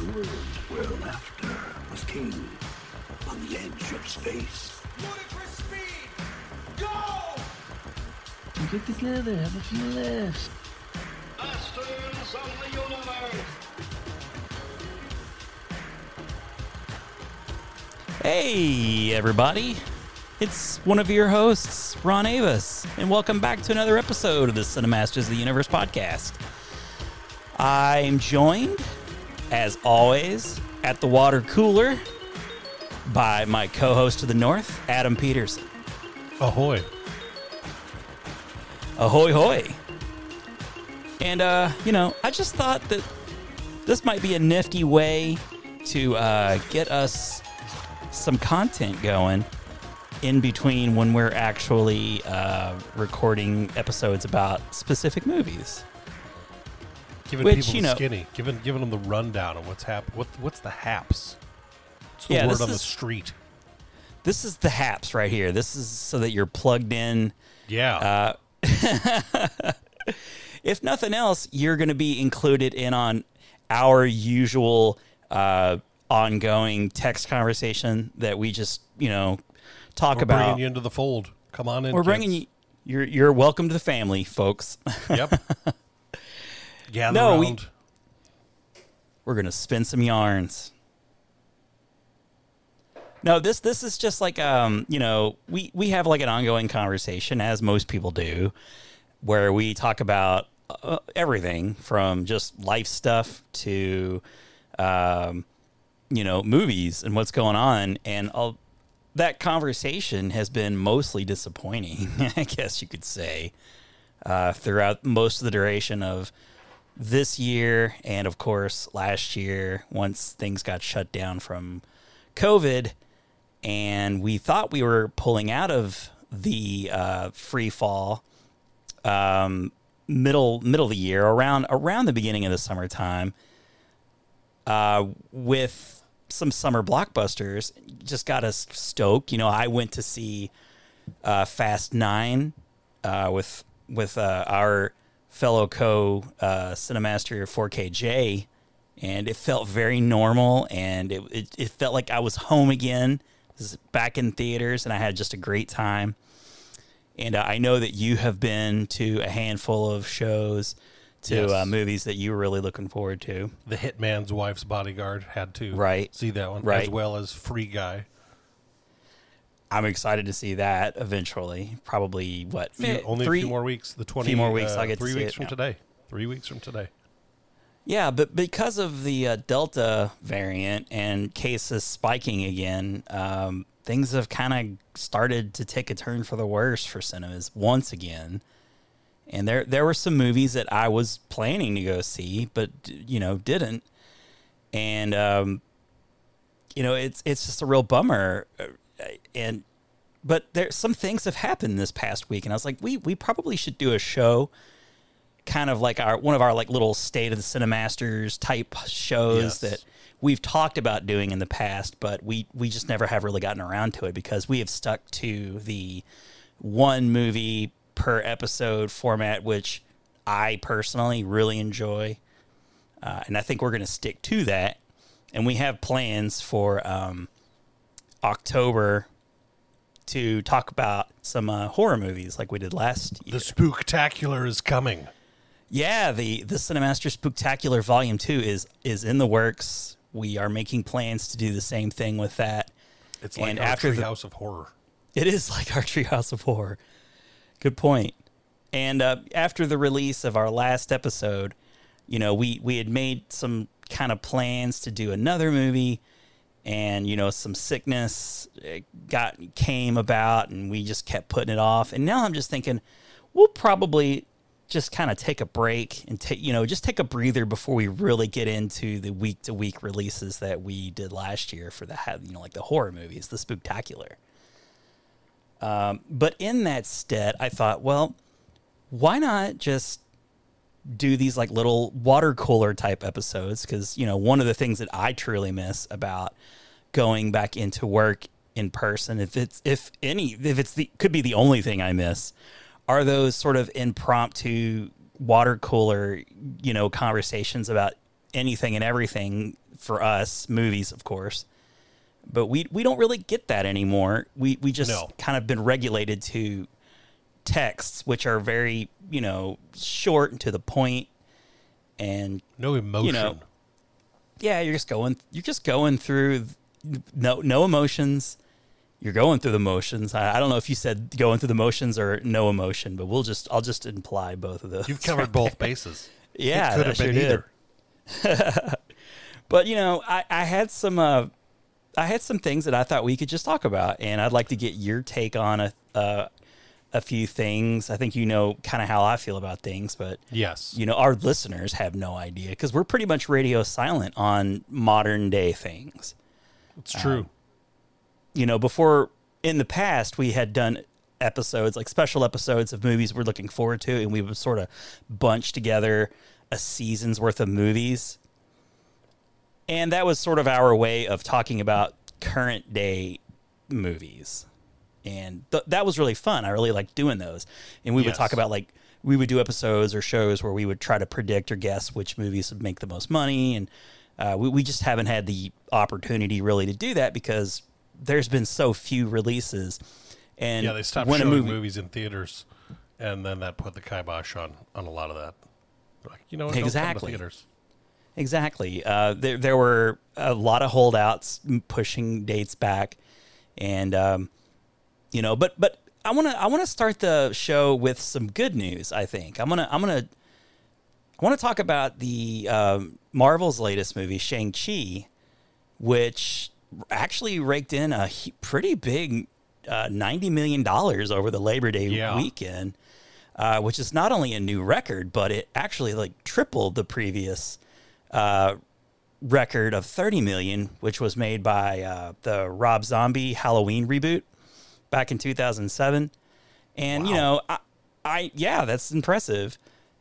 a world where laughter was king on the edge of space. Ludicrous speed! Go! Get together, have a few laughs. Masters of the Universe! Hey, everybody. It's one of your hosts, Ron Avis, and welcome back to another episode of the Cinemasters of the Universe podcast. I'm joined, as always, at the water cooler by my co host to the north, Adam Peterson. Ahoy. Ahoy, hoy. And, uh, you know, I just thought that this might be a nifty way to uh, get us some content going in between when we're actually uh, recording episodes about specific movies. Giving Which, people you the know- skinny, giving giving them the rundown of what's happened. What what's the haps? It's the Yeah, word on the is- street. This is the haps right here. This is so that you're plugged in. Yeah. Uh, If nothing else, you're going to be included in on our usual uh, ongoing text conversation that we just, you know, talk We're about. bringing you into the fold. Come on in. We're bringing you. You're you're welcome to the family, folks. Yep. Gather No, we, we're gonna spin some yarns. No, this this is just like um, you know, we we have like an ongoing conversation as most people do, where we talk about uh, everything from just life stuff to, um, you know, movies and what's going on, and all that conversation has been mostly disappointing, I guess you could say, uh, throughout most of the duration of this year and of course last year once things got shut down from covid and we thought we were pulling out of the uh, free fall um, middle middle of the year around around the beginning of the summertime uh, with some summer blockbusters just got us stoked. You know i went to see uh, fast nine uh, with with uh, our fellow co uh, Cinemaster 4KJ, and it felt very normal, and it, it, it felt like I was home again. Was back in theaters, and I had just a great time. And uh, I know that you have been to a handful of shows, to Yes. uh, movies that you were really looking forward to. the hitman's wife's bodyguard had to Right. see that one Right. as well as Free Guy. I'm excited to see that eventually. Probably what Few, only three- a few more weeks. The twenty few more weeks, Uh, I'll get to three weeks from now. today. Three weeks from today. Yeah, but because of the uh, Delta variant and cases spiking again, um, things have kind of started to take a turn for the worse for cinemas once again. And there, there were some movies that I was planning to go see, but you know didn't. And um, you know, it's it's just a real bummer. And but there, some things have happened this past week, and I was like, we we probably should do a show kind of like our one of our like little state of the cinemasters type shows Yes. that we've talked about doing in the past but we we just never have really gotten around to it because we have stuck to the one movie per episode format which i personally really enjoy uh, and i think we're going to stick to that and we have plans for um, october to talk about some uh, horror movies like we did last year The spooktacular is coming. yeah, the the Cinemaster Spooktacular Volume Two is is in the works. We are making plans to do the same thing with that. It's like And our after the- Treehouse of Horror. It is like our Treehouse of Horror. Good point. And uh, after the release of our last episode, you know, we we had made some kind of plans to do another movie, and you know, some sickness uh, got came about, and we just kept putting it off. And now I'm just thinking, we'll probably just kind of take a break and take you know just take a breather before we really get into the week to week releases that we did last year for the you know like the horror movies, the spooktacular. Um, but in that stead, I thought, well, why not just do these like little water cooler type episodes? Because you know, one of the things that I truly miss about going back into work in person, if it's if any, if it's the could be the only thing I miss, are those sort of impromptu water cooler, you know, conversations about anything and everything for us movies, of course. But we we don't really get that anymore. We we just No. kind of been regulated to texts, which are very you know short and to the point, and No emotion. know, yeah, you're just going you're just going through no no emotions. You're going through the motions. I, I don't know if you said going through the motions or no emotion, but we'll just I'll just imply both of those. You've covered both bases. Yeah, it could have been did. either. But you know, I, I had some uh, I had some things that I thought we could just talk about, and I'd like to get your take on a uh, a few things. I think you know kind of how I feel about things, but Yes. you know, our listeners have no idea because we're pretty much radio silent on modern day things. it's true. Um, you know, before in the past we had done episodes like special episodes of movies we're looking forward to, and we would sort of bunch together a season's worth of movies. And that was sort of our way of talking about current day movies. And th- that was really fun. I really liked doing those. And we would talk about like we would do episodes or shows where we would try to predict or guess which movies would make the most money. And uh, we, we just haven't had the opportunity really to do that because there's been so few releases. And yeah, they stopped when showing movie, movies in theaters, and then that put the kibosh on on a lot of that. Like, you know, what, don't come to Exactly. theaters. Exactly. Uh, there there were a lot of holdouts pushing dates back, and um, you know, but but I want to I want to start the show with some good news. I think I'm gonna I'm gonna I want to talk about the um, Marvel's latest movie Shang Chi, which actually raked in a he- pretty big uh, ninety million dollars over the Labor Day Yeah. weekend, uh, which is not only a new record, but it actually like tripled the previous uh, record of 30 million, which was made by uh, the Rob Zombie Halloween reboot back in 2007. And you know, I, I yeah, that's impressive.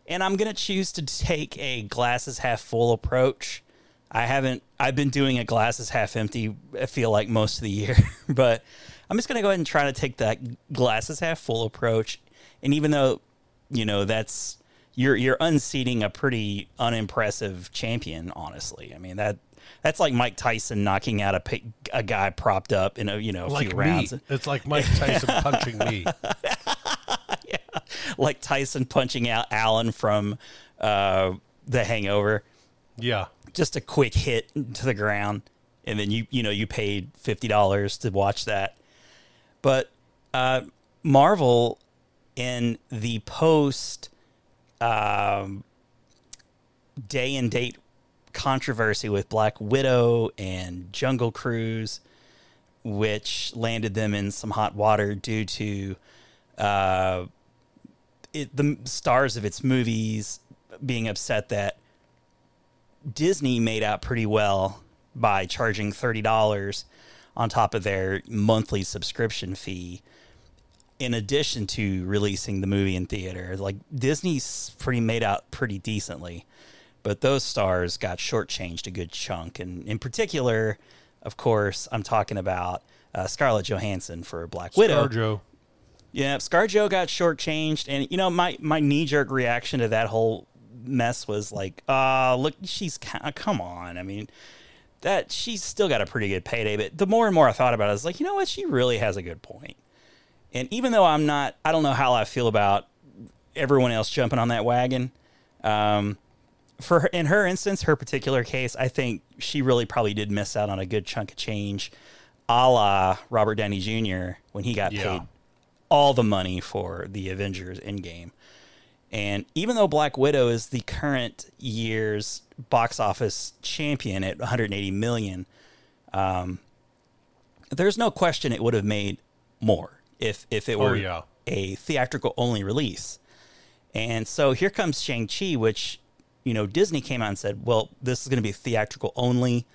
And I'm gonna choose to take a glasses half full approach. I haven't. I've been doing a glasses half empty. I feel like most of the year, but I'm just gonna go ahead and try to take that glasses half full approach. And even though, you know, that's you're you're unseating a pretty unimpressive champion. Honestly, I mean that that's like Mike Tyson knocking out a a guy propped up in a you know a Like few me, rounds. it's like Mike Tyson punching me. like Tyson punching out Alan from uh, The Hangover. Yeah, Just a quick hit to the ground, and then you you know you paid fifty dollars to watch that. But uh, Marvel in the post um, day and date controversy with Black Widow and Jungle Cruise, which landed them in some hot water due to uh, it, the stars of its movies being upset that Disney made out pretty well by charging thirty dollars on top of their monthly subscription fee. In addition to releasing the movie in theater, like Disney's pretty made out pretty decently, but those stars got shortchanged a good chunk. And in particular, of course, I'm talking about uh, Scarlett Johansson for Black Widow. ScarJo. Yeah, ScarJo got shortchanged, and you know my my knee jerk reaction to that whole mess was like, uh look, she's ki- come on. I mean, that she's still got a pretty good payday, but the more and more I thought about it, I was like, you know what, she really has a good point. And even though I'm not, I don't know how I feel about everyone else jumping on that wagon. Um, for in her instance, her particular case, I think she really probably did miss out on a good chunk of change, a la Robert Downey Jr. when he got Yeah. paid all the money for the Avengers Endgame. And even though Black Widow is the current year's box office champion at 180 million, um, there's no question it would have made more if if it Oh, were yeah. a theatrical only release. And so here comes Shang Chi, which you know Disney came out and said, "Well, this is going to be theatrical only."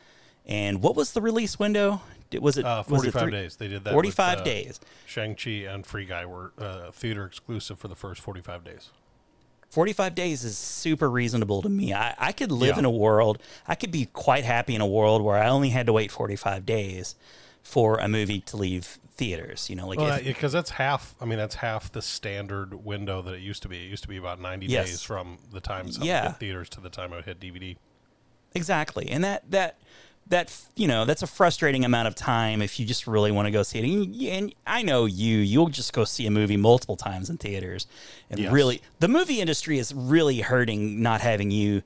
And what was the release window? Was it Uh, was it 45 three- days. They did that. with, 45 uh, days. Shang-Chi and Free Guy were uh, theater exclusive for the first 45 days. 45 days is super reasonable to me. I, I could live Yeah. in a world, I could be quite happy in a world where I only had to wait 45 days for a movie to leave theaters. You know, like Well, if- because that's half. I mean, that's half the standard window that it used to be. It used to be about 90 Yes. days from the time something Yeah. hit theaters to the time it hit DVD. exactly. And that that that you know that's a frustrating amount of time if you just really want to go see it. And, and I know you, you'll just go see a movie multiple times in theaters, and Yes. really, the movie industry is really hurting not having you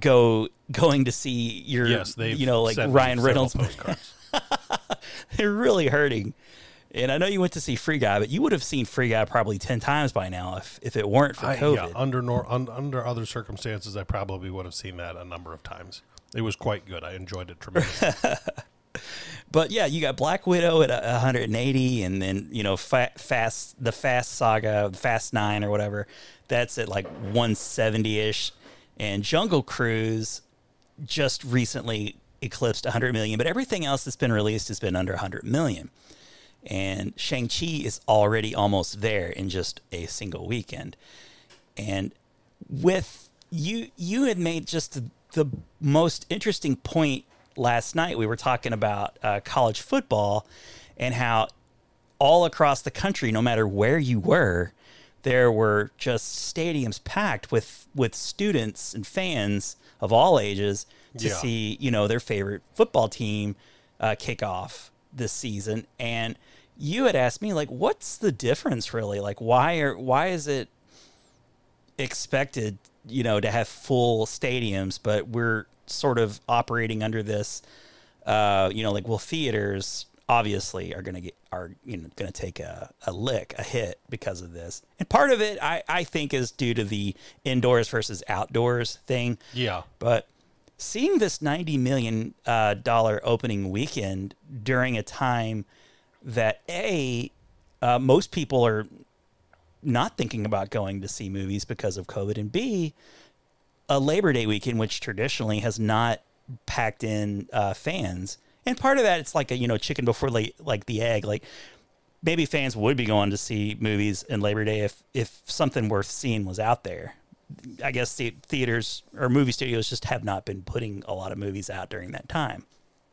go going to see your Yes, you know like Ryan Reynolds. They're really hurting. And I know you went to see Free Guy, but you would have seen Free Guy probably ten times by now if, if it weren't for I, COVID. yeah, under nor, un, under other circumstances, I probably would have seen that a number of times. It was quite good. I enjoyed it tremendously. But yeah, you got Black Widow at 180, and then you know fa- Fast the Fast Saga, Fast Nine or whatever, that's at like 170 ish, and Jungle Cruise just recently eclipsed 100 million, but everything else that's been released has been under 100 million, and Shang Chi is already almost there in just a single weekend, and with you you had made just the, the most interesting point last night. We were talking about uh, college football and how all across the country no matter where you were there were just stadiums packed with with students and fans of all ages to Yeah. see you know their favorite football team uh, kick off this season and you had asked me like what's the difference really like why are why is it expected, you know, to have full stadiums, but we're sort of operating under this, uh, you know, like well, theaters obviously are going to get are you know going to take a, a lick, a hit because of this, and part of it I I think is due to the indoors versus outdoors thing, yeah. but seeing this ninety million uh, dollar opening weekend during a time that a uh, most people are not thinking about going to see movies because of COVID, and B, a Labor Day weekend, which traditionally has not packed in uh, fans. And part of that, it's like a you know chicken before late, like the egg. Like maybe fans would be going to see movies in Labor Day if if something worth seeing was out there. I guess the theaters or movie studios just have not been putting a lot of movies out during that time.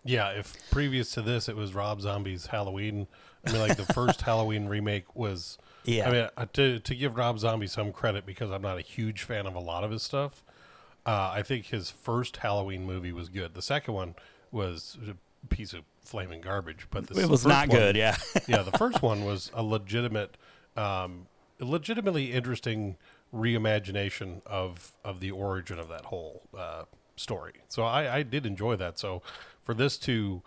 Yeah, if previous to this it was Rob Zombie's Halloween, I mean, like the first Halloween remake was. Yeah. I mean, uh, to to give Rob Zombie some credit because I'm not a huge fan of a lot of his stuff. Uh, I think his first Halloween movie was good. The second one was a piece of flaming garbage, but the It was not one- good. Yeah. yeah, the first one was a legitimate, um, legitimately interesting reimagination of of the origin of that whole uh, story. So I, I did enjoy that. So for this to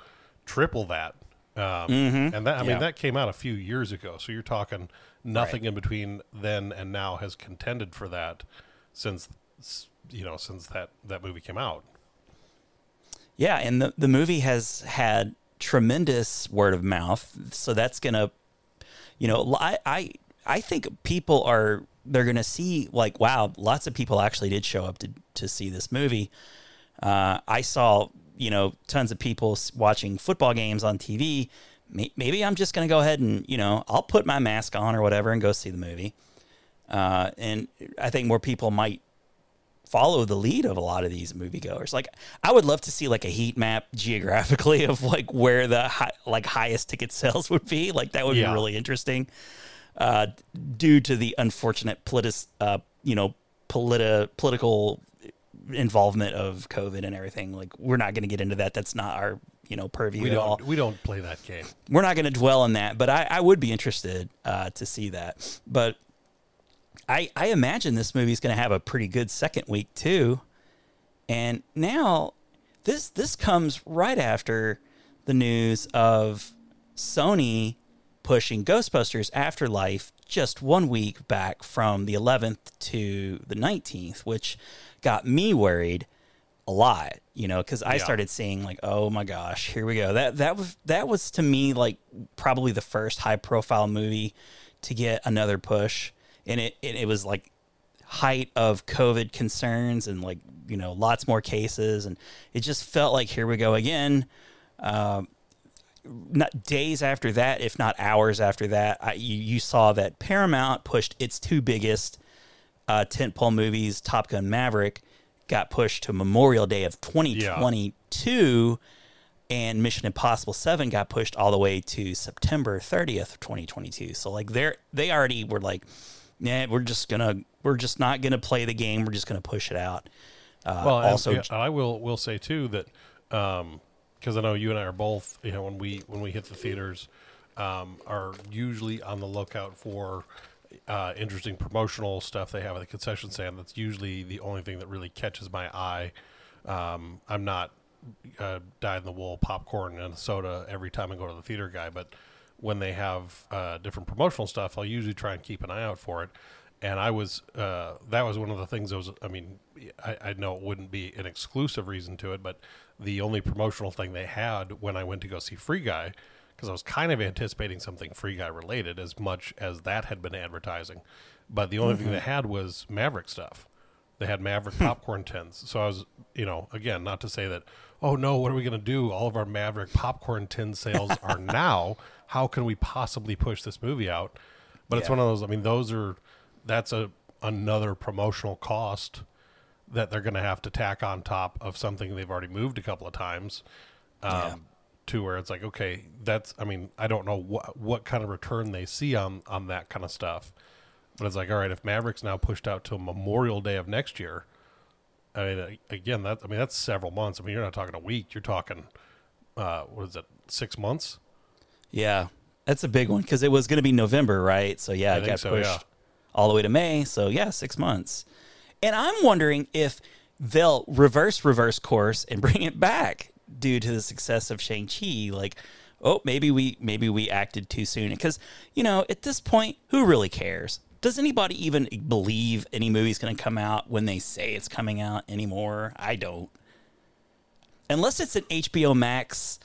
triple that, um, and that I mean Yeah. that came out a few years ago. So you're talking nothing in between then and now has contended for that since you know since that that movie came out. Yeah, and the the movie has had tremendous word of mouth, so that's gonna, you know, I I I think people are they're gonna see like wow, lots of people actually did show up to to see this movie. Uh, I saw you know tons of people watching football games on TV. Maybe I'm just gonna go ahead and you know I'll put my mask on or whatever and go see the movie. Uh, and I think more people might follow the lead of a lot of these moviegoers. Like I would love to see like a heat map geographically of like where the high, like highest ticket sales would be. Like that would Yeah. be really interesting. Uh, due to the unfortunate politis, uh, you know, politi- political involvement of COVID and everything. Like we're not going to get into that. That's not our you know purview We at all don't we don't play that game. we're not going to dwell on that, but I, I would be interested uh, to see that. But I I imagine this movie is going to have a pretty good second week too. And now this this comes right after the news of Sony pushing Ghostbusters Afterlife just one week back from the 11th to the 19th, which got me worried a lot, you know, because I Yeah. started seeing like, oh my gosh, here we go. That that was that was to me like probably the first high profile movie to get another push, and it it, it was like height of COVID concerns and like you know lots more cases, and it just felt like here we go again. Um, not days after that, if not hours after that, I, you, you saw that Paramount pushed its two biggest uh, tentpole movies, Top Gun Maverick, got pushed to Memorial Day of 2022, and Mission Impossible 7 got pushed all the way to September 30th of 2022. So like they're they already were like, yeah, we're just gonna we're just not gonna play the game. We're just gonna push it out. Uh, Well, and- also, yeah, I will will say too that because I know you and I are both you know when we when we hit the theaters um, are usually on the lookout for uh, interesting promotional stuff they have at the concession stand. That's usually the only thing that really catches my eye. Um, I'm not uh, dyed in the wool popcorn and soda every time I go to the theater guy, but when they have uh, different promotional stuff, I'll usually try and keep an eye out for it. And I was uh, that was one of the things that was. I mean, I, I know it wouldn't be an exclusive reason to it, but the only promotional thing they had when I went to go see Free Guy, because I was kind of anticipating something Free Guy related as much as that had been advertising, but the only thing they had was Maverick stuff. They had Maverick popcorn tins. So I was, you know, again, not to say that, oh no, what are we going to do? All of our Maverick popcorn tin sales are now. How can we possibly push this movie out? But it's one of those. I mean, those are that's a another promotional cost that they're going to have to tack on top of something they've already moved a couple of times. Um, Yeah. To where it's like, okay, that's. I mean, I don't know what what kind of return they see on on that kind of stuff. But it's like, all right, if Mavericks now pushed out to Memorial Day of next year, I mean, again, that I mean, that's several months. I mean, you're not talking a week. You're talking, uh, what is it, six months? yeah, that's a big one because it was going to be November, right? So yeah, I it got so, pushed yeah. All the way to May. So yeah, six months. And I'm wondering if they'll reverse reverse course and bring it back due to the success of Shang Chi. Like, oh, maybe we maybe we acted too soon because you know at this point, who really cares? Does anybody even believe any movie's going to come out when they say it's coming out anymore? I don't. Unless it's an HBO Max,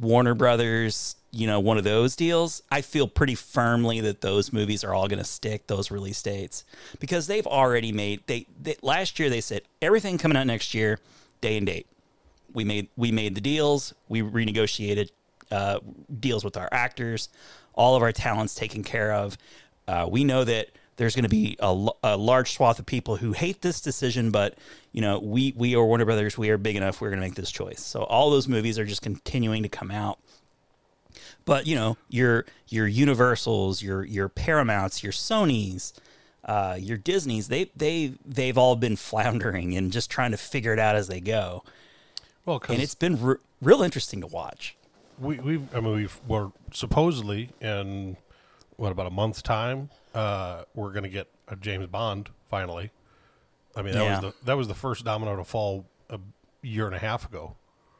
Warner Brothers, you know, one of those deals, I feel pretty firmly that those movies are all going to stick those release dates because they've already made they, they last year they said everything coming out next year, day and date. We made we made the deals, we renegotiated uh, deals with our actors, all of our talents taken care of. Uh, we know that there's going to be a large swath of people who hate this decision, but you know, we we are Warner Brothers. We are big enough. We're going to make this choice. So all those movies are just continuing to come out. But you know, your your Universals, your your Paramounts, your Sonys, uh, your Disney's, they they they've all been floundering and just trying to figure it out as they go. Well, And it's been re- real interesting to watch. we we've I mean we were supposedly in what about a month's time uh, we're going to get a James Bond finally. I mean that Yeah. was the that was the first domino to fall a year and a half ago.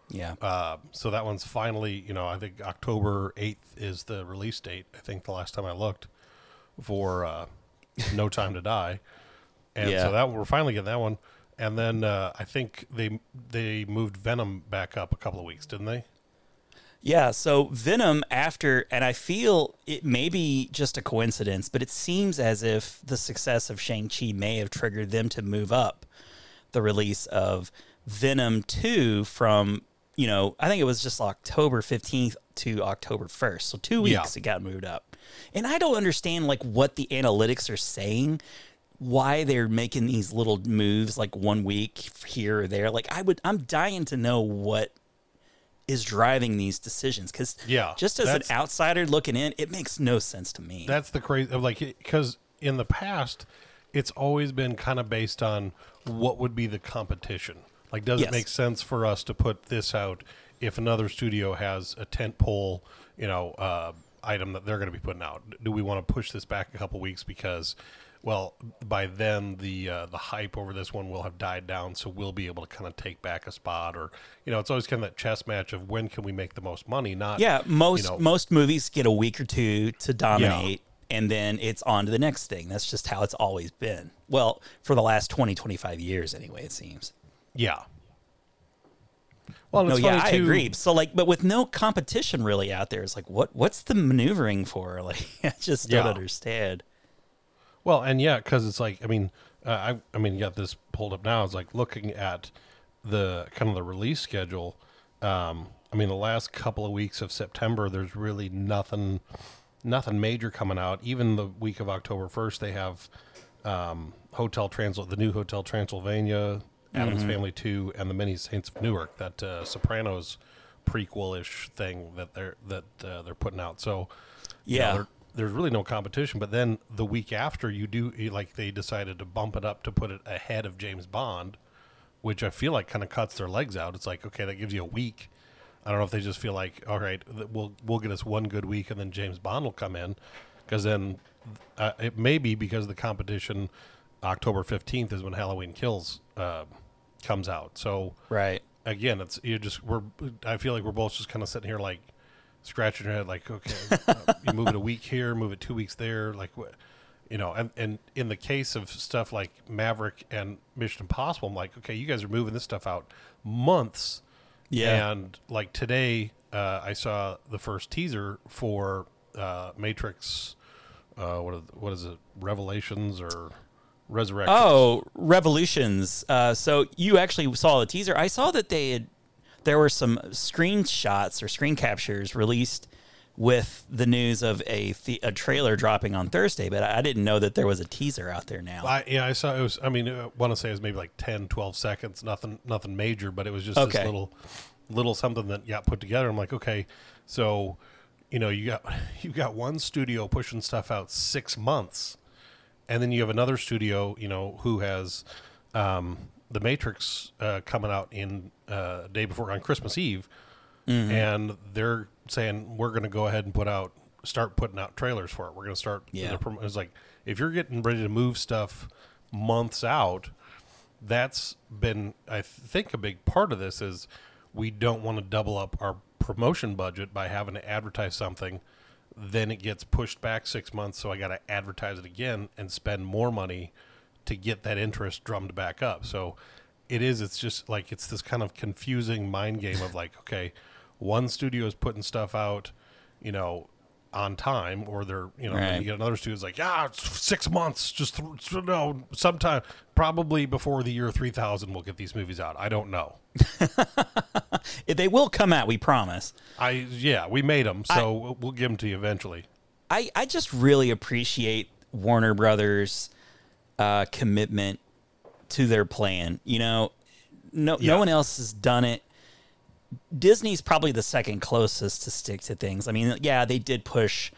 Yeah. Uh, so that one's finally, you know, I think October 8th is the release date. I think the last time I looked for uh, No Time to Die. And Yeah. so that we're finally getting that one. And then uh, I think they they moved Venom back up a couple of weeks, didn't they? Yeah, so Venom after, and I feel it may be just a coincidence, but it seems as if the success of Shang-Chi may have triggered them to move up the release of Venom 2 from, you know, I think it was just October 15th to October 1st. So two Yeah. weeks it got moved up. And I don't understand like what the analytics are saying, why they're making these little moves like one week here or there. Like I would I'm dying to know what is driving these decisions because Yeah, just as an outsider looking in it makes no sense to me That's the crazy, like, because in the past, it's always been kind of based on what would be the competition. Like, does Yes. it make sense for us to put this out if another studio has a tent pole, you know, uh, item that they're going to be putting out? Do we want to push this back a couple weeks because, well, by then the uh, the hype over this one will have died down, so we'll be able to kind of take back a spot, or you know, it's always kind of that chess match of when can we make the most money, not yeah most you know, most movies get a week or two to dominate and then it's on to the next thing. That's just how it's always been. Well for the last 20 25 years anyway it seems. Yeah. Well, no yeah i too- agree. So like but with no competition really out there it's like what what's the maneuvering for? Like i just don't Yeah. understand Well, and yeah, because it's like I mean, uh, I I mean, you got this pulled up now. It's like looking at the kind of the release schedule. Um, I mean, the last couple of weeks of September, there's really nothing, nothing major coming out. Even the week of October first, they have um, Hotel Transl, the new Hotel Transylvania, Addams Family Two, and the Many Saints of Newark. That uh, Sopranos prequel-ish thing that they're that uh, they're putting out. So you know, Yeah. There's really no competition. But then the week after, you do like they decided to bump it up to put it ahead of James Bond, which I feel like kind of cuts their legs out. It's like okay, that gives you a week. I don't know if they just feel like all right, we'll we'll get us one good week, and then James Bond will come in, because then uh, it may be because of the competition. October fifteenth is when Halloween Kills uh, comes out. So Right. again, it's you just we're. I feel like we're both just kind of sitting here like scratching our head, like okay, uh, you move it a week here, move it two weeks there, like what, you know. And and in the case of stuff like Maverick and Mission Impossible, I'm like, okay, you guys are moving this stuff out months. Yeah. And like today, uh, I saw the first teaser for uh, Matrix. Uh, what is, what is it? Revelations or Resurrection? Oh, Revolutions. Uh, so you actually saw the teaser. I saw that they had there were some screenshots or screen captures released with the news of a the, a trailer dropping on Thursday, but I didn't know that there was a teaser out there now. I, yeah, I saw it was. I mean, I want to say it was maybe like 10, 12 seconds. Nothing, nothing major, but it was just Okay. this little, little something that got put together. I'm like, okay, so, you know, you got you got one studio pushing stuff out six months, and then you have another studio, you know, who has um, the Matrix uh, coming out in uh, day before on Christmas Eve, Mm-hmm. and they're saying we're going to go ahead and put out start putting out trailers for it. We're going to start. Yeah. prom- It's like if you're getting ready to move stuff months out, that's been I think a big part of this is we don't want to double up our promotion budget by having to advertise something. Then it gets pushed back six months, so I got to advertise it again and spend more money to get that interest drummed back up. So it is. It's just like it's this kind of confusing mind game of like, okay, one studio is putting stuff out, you know, on time, or they're you know, Right. you get another studio's like, yeah, it's six months, just th- no, sometime probably before the year three thousand, we'll get these movies out. I don't know. they will come out, we promise. I yeah, we made them, so we'll- we'll give them to you eventually. I, I just really appreciate Warner Brothers' uh, commitment to their plan. You know, no Yeah. no one else has done it. Disney's probably the second closest to stick to things. I mean, yeah, they did push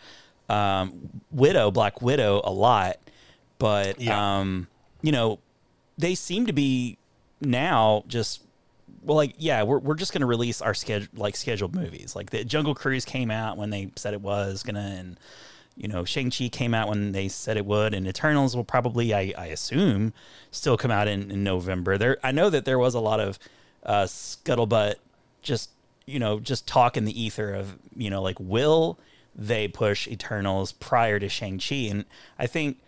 um, Widow, Black Widow, a lot, but Yeah. um, you know, they seem to be now just well, like yeah, we're we're just gonna release our schedule like scheduled movies. Like the Jungle Cruise came out when they said it was gonna, and you know Shang Chi came out when they said it would, and Eternals will probably, I, I assume, still come out in, in November. There, I know that there was a lot of uh, scuttlebutt, just you know, just talk in the ether of you know, like will they push Eternals prior to Shang Chi, and I think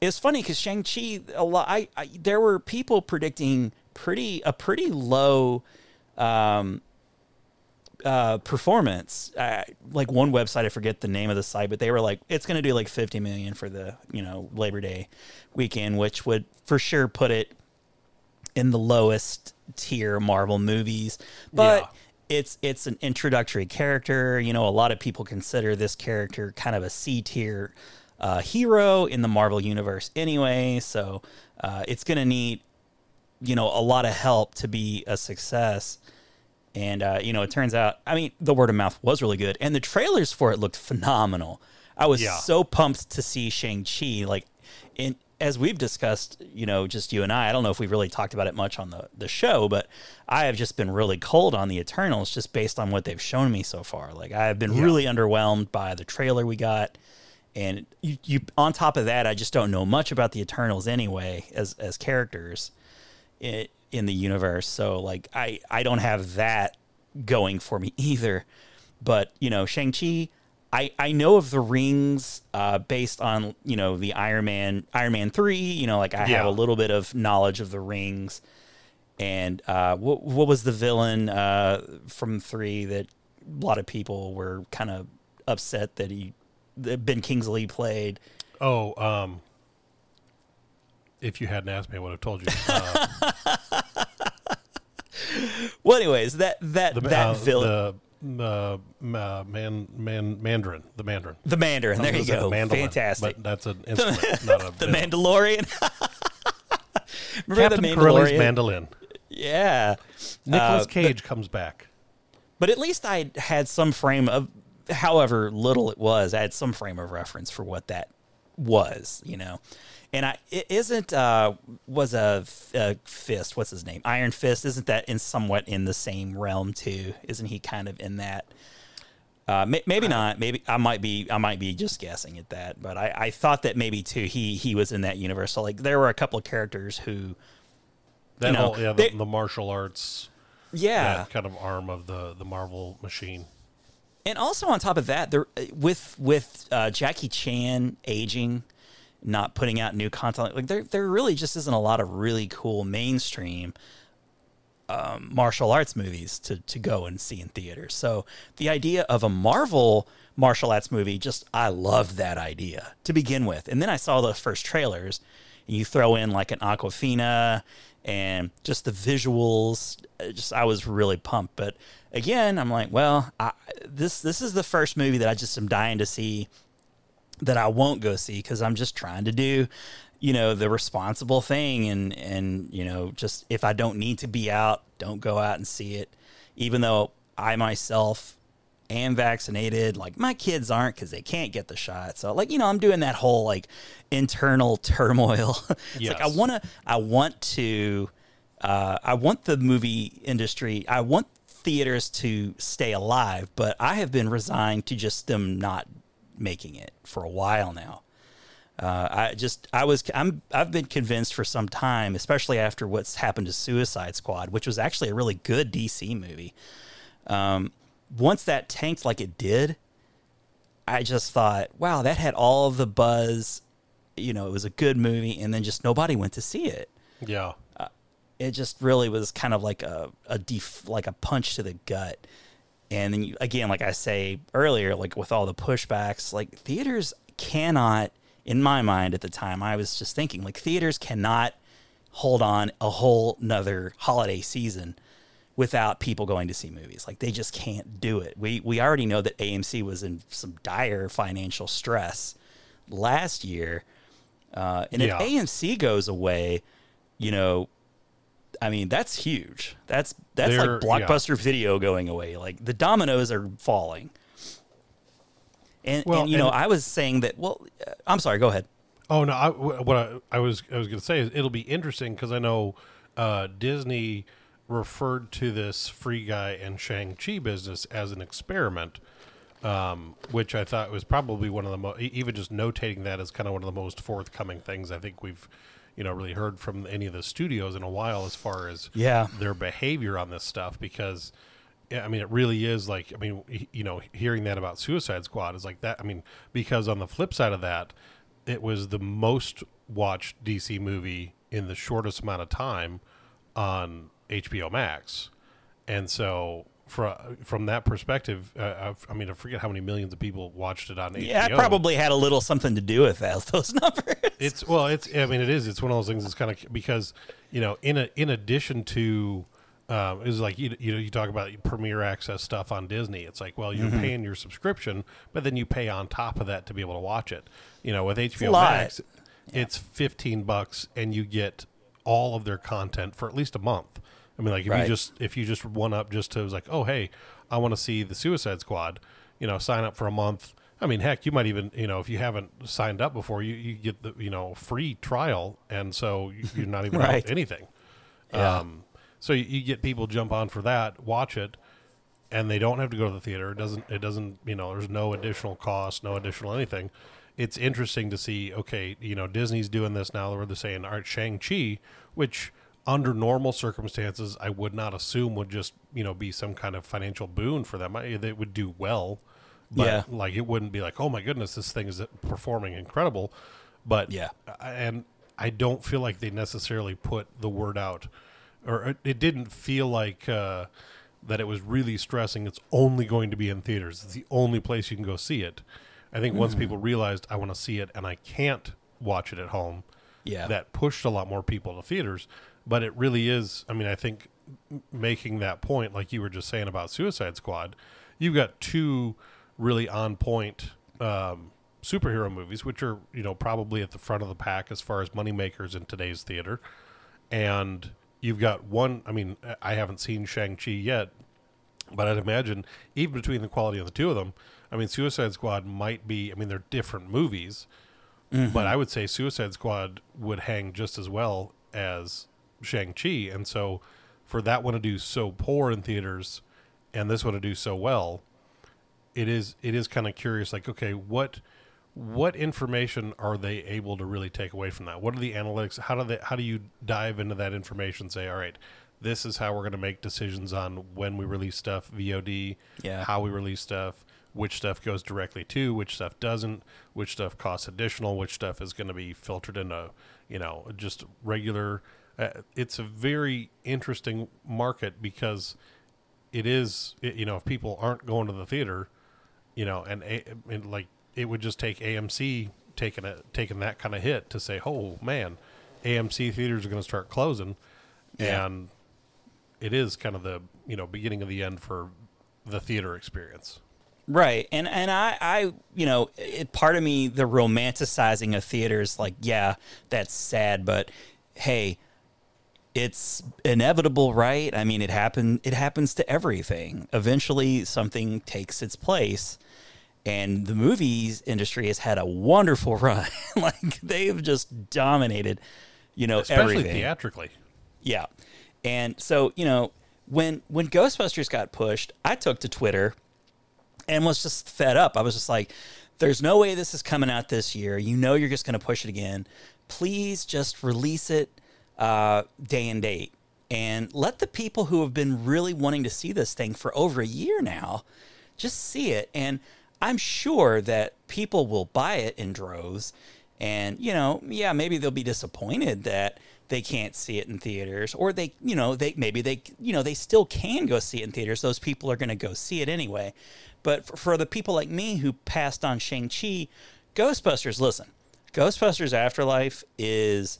it's funny because Shang Chi, a lot. I, I there were people predicting pretty a pretty low um, uh, performance. Uh, like one website, I forget the name of the site, but they were like, it's going to do like 50 million for the you know Labor Day weekend, which would for sure put it in the lowest tier Marvel movies. But Yeah. it's it's an introductory character. You know, a lot of people consider this character kind of a C tier uh, hero in the Marvel universe anyway. So uh, it's going to need you know a lot of help to be a success. And uh, you know, it turns out, I mean, the word of mouth was really good, and the trailers for it looked phenomenal. I was Yeah. so pumped to see Shang Chi. Like, in as we've discussed, you know, just you and I. I don't know if we've really talked about it much on the the show, but I have just been really cold on the Eternals just based on what they've shown me so far. Like, I have been really underwhelmed by the trailer we got. And you, you, on top of that, I just don't know much about the Eternals anyway as as characters in, in the universe. So like I I don't have that going for me either. But you know Shang Chi, I I know of the rings uh, based on you know the Iron Man Iron Man three. You know like I have a little bit of knowledge of the rings. And uh, what what was the villain uh, from three that a lot of people were kind of upset that he that Ben Kingsley played? Oh, um, if you hadn't asked me, I would have told you. Uh, Well, anyways, that that the that uh, villain. the uh, ma- man, man, Mandarin, the Mandarin. The Mandarin. There you was gonna say go. the Fantastic. But that's an instrument, not a the. Mandalorian. Remember Captain the Mandalorian? mandolin. yeah. Nicholas Uh, Cage comes back. But at least I had some frame of, however little it was, I had some frame of reference for what that was, you know. And I it isn't uh was a, a fist, what's his name? Iron Fist, isn't that in somewhat in the same realm too? Isn't he kind of in that uh, may, maybe not. Maybe I might be. I might be just guessing at that. But I, I thought that maybe too. He he was in that universe. So like there were a couple of characters who, That you know, whole yeah, the, they- the martial arts yeah, that kind of arm of the the Marvel machine. and also on top of that, there with with uh, Jackie Chan aging, not putting out new content. Like there there really just isn't a lot of really cool mainstream um, martial arts movies to to go and see in theaters. So the idea of a Marvel martial arts movie, just I loved that idea to begin with. And then I saw the first trailers, and you throw in like an Awkwafina and just the visuals. uh, Just I was really pumped. But again, I'm like, well, I, this this is the first movie that I just am dying to see that I won't go see because I'm just trying to do, you know, the responsible thing and and you know, just if I don't need to be out, don't go out and see it. Even though I myself am vaccinated, like my kids aren't because they can't get the shot. So like you know, I'm doing that whole like internal turmoil. it's like I want to, I want to, uh, I want the movie industry, I want theaters to stay alive, but I have been resigned to just them not making it for a while now. Uh, I just I was I'm I've been convinced for some time, especially after what's happened to Suicide Squad, which was actually a really good DC movie. Um, once that tanked like it did, I just thought, wow, that had all of the buzz. You know, it was a good movie, and then just nobody went to see it. Yeah, It just really was kind of like a a def, like a punch to the gut. And then you, again, like I say earlier, like with all the pushbacks, like theaters cannot, in my mind at the time, I was just thinking like theaters cannot hold on a whole nother holiday season without people going to see movies. Like they just can't do it. We we already know that AMC was in some dire financial stress last year, uh, and Yeah. if AMC goes away, you know, I mean that's huge. That's that's They're- like yeah. blockbuster video going away. Like the dominoes are falling. And, Well, and you know, and- I was saying that. Well, uh, I'm sorry. Go ahead. Oh no! I, what I, I was I was going to say is it'll be interesting because I know uh, Disney referred to this Free Guy and Shang Chi business as an experiment, um, which I thought was probably one of the mo- e- even just notating that as kind of one of the most forthcoming things I think we've you know really heard from any of the studios in a while as far as Yeah. their behavior on this stuff because yeah, I mean, it really is like, I mean, you know, hearing that about Suicide Squad is like that. I mean, because on the flip side of that, it was the most watched DC movie in the shortest amount of time on HBO Max. And so, from from that perspective, uh, I mean, I forget how many millions of people watched it on HBO. Yeah, I probably had a little something to do with that. Those numbers. It's well, it's. I mean, it is. It's one of those things. It's kind of because you know, in a in addition to, um, it's like you you know you talk about premiere access stuff on Disney. It's like well, you're paying your subscription, but then you pay on top of that to be able to watch it. You know, with HBO. Max, it's fifteen bucks, and you get all of their content for at least a month. I mean, like if Right. you just if you just one up just to was like, oh hey, I want to see the Suicide Squad. You know, sign up for a month. I mean, heck, you might even you know if you haven't signed up before, you, you get the you know free trial, and so you- you're not even Right. out anything. Yeah. Um, so you, you get people jump on for that, watch it, and they don't have to go to the theater. It doesn't. It doesn't. You know, there's no additional cost, no additional anything. It's interesting to see. Okay, you know, Disney's doing this now. Where they're saying, "All right, Shang Chi," which under normal circumstances, I would not assume would just you know be some kind of financial boon for them. I, they would do well, but Yeah. like it wouldn't be like, "Oh my goodness, this thing is performing incredible." But Yeah. and I don't feel like they necessarily put the word out, or it, it didn't feel like uh, that it was really stressing. It's only going to be in theaters. It's the only place you can go see it. I think once people realized I want to see it and I can't watch it at home, Yeah. that pushed a lot more people to theaters. But it really is. I mean, I think making that point, like you were just saying about Suicide Squad, you've got two really on point um, superhero movies, which are you know probably at the front of the pack as far as moneymakers in today's theater, and you've got one. I mean, I haven't seen Shang Chi yet, but I'd imagine even between the quality of the two of them, I mean, Suicide Squad might be. I mean, they're different movies, but I would say Suicide Squad would hang just as well as Shang Chi, and so for that one to do so poor in theaters, and this one to do so well, it is it is kind of curious. Like, okay, what what information are they able to really take away from that? What are the analytics? How do they how do you dive into that information? and Say, all right, this is how we're going to make decisions on when we release stuff VOD, Yeah. how we release stuff, which stuff goes directly to, which stuff doesn't, which stuff costs additional, which stuff is going to be filtered into, you know, just regular. Uh, it's a very interesting market because it is, it, you know, if people aren't going to the theater, you know, and, and like it would just take AMC taking a taking that kind of hit to say, oh man, AMC theaters are going to start closing, Yeah. and it is kind of the you know beginning of the end for the theater experience. Right. And and I I you know, it part of me the romanticizing of theaters like, yeah, that's sad, but hey, it's inevitable, right? I mean, it happen it happens to everything. Eventually something takes its place. And the movies industry has had a wonderful run. like they've just dominated, you know, Especially everything. theatrically. Yeah. And so, you know, when when Ghostbusters got pushed, I took to Twitter and was just fed up. I was just like, there's no way this is coming out this year. You know you're just going to push it again. Please just release it uh, day and date and let the people who have been really wanting to see this thing for over a year now just see it. And I'm sure that people will buy it in droves. And, you know, yeah, maybe they'll be disappointed that they can't see it in theaters or they, you know, they maybe they, you know, they still can go see it in theaters. Those people are going to go see it anyway. But for, for the people like me who passed on Shang-Chi, Ghostbusters, listen, Ghostbusters Afterlife is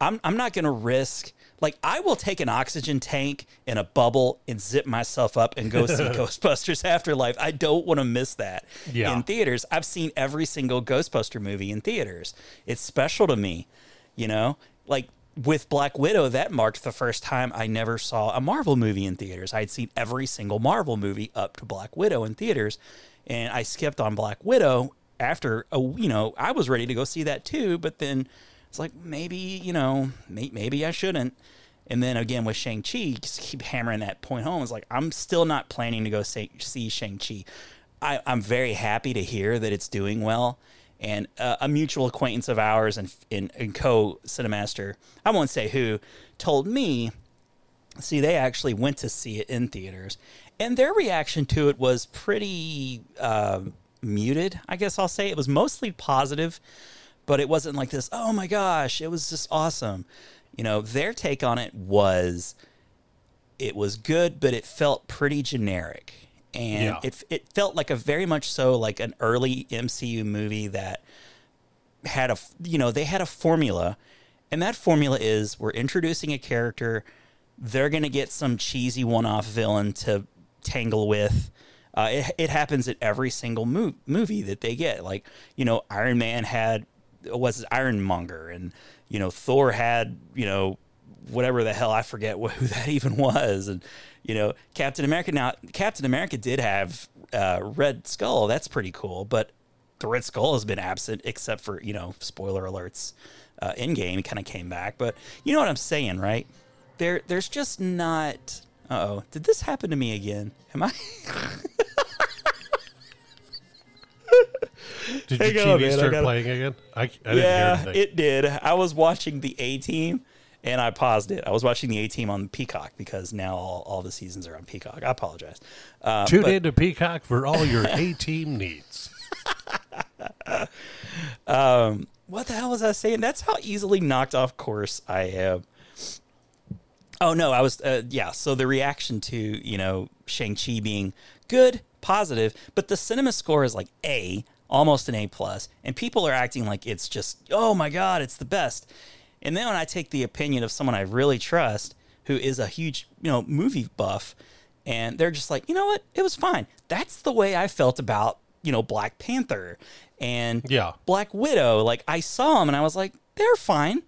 I'm I'm not going to risk like I will take an oxygen tank and a bubble and zip myself up and go see Ghostbusters Afterlife. I don't want to miss that Yeah. in theaters. I've seen every single Ghostbuster movie in theaters. It's special to me, you know? Like with Black Widow, that marked the first time I never saw a Marvel movie in theaters. I'd seen every single Marvel movie up to Black Widow in theaters, and I skipped on Black Widow after a you know I was ready to go see that too, but then it's like maybe you know may, maybe I shouldn't. And then again with Shang Chi, just keep hammering that point home. It's like I'm still not planning to go say, see Shang Chi. I'm very happy to hear that it's doing well. And uh, a mutual acquaintance of ours and, and, and co cinemaster, I won't say who, told me See, they actually went to see it in theaters, and their reaction to it was pretty uh, muted. I guess I'll say it was mostly positive, but it wasn't like this. Oh my gosh, it was just awesome. You know, their take on it was it was good, but it felt pretty generic, and Yeah. it it felt like a very much so like an early MCU movie that had a, you know they had a formula and that formula is we're introducing a character they're going to get some cheesy one-off villain to tangle with uh, it, it happens at every single mo- movie that they get like you know iron man had was ironmonger and you know thor had you know whatever the hell i forget who that even was and you know captain america now captain america did have uh, red skull that's pretty cool but the Red Skull has been absent, except for you know spoiler alerts. Uh, in game, kind of came back, but you know what I'm saying, right? There, there's just not. Uh oh, did this happen to me again? Am I? Did your TV man, start playing again? I, I didn't yeah, hear anything. it did. I was watching the A Team, and I paused it. I was watching the A Team on Peacock because now all, all the seasons are on Peacock. I apologize. Uh, Tune but- in to Peacock for all your A team needs. um, what the hell was I saying? That's how easily knocked off course I am. Oh no, I was uh, yeah. So the reaction to you know Shang Chi being good, positive, but the cinema score is like A, almost an A plus, and people are acting like it's just oh my god, it's the best. And then when I take the opinion of someone I really trust, who is a huge you know movie buff, and they're just like you know what, it was fine. That's the way I felt about you know Black Panther and Yeah. Black Widow. Like I saw them and I was like, they're fine.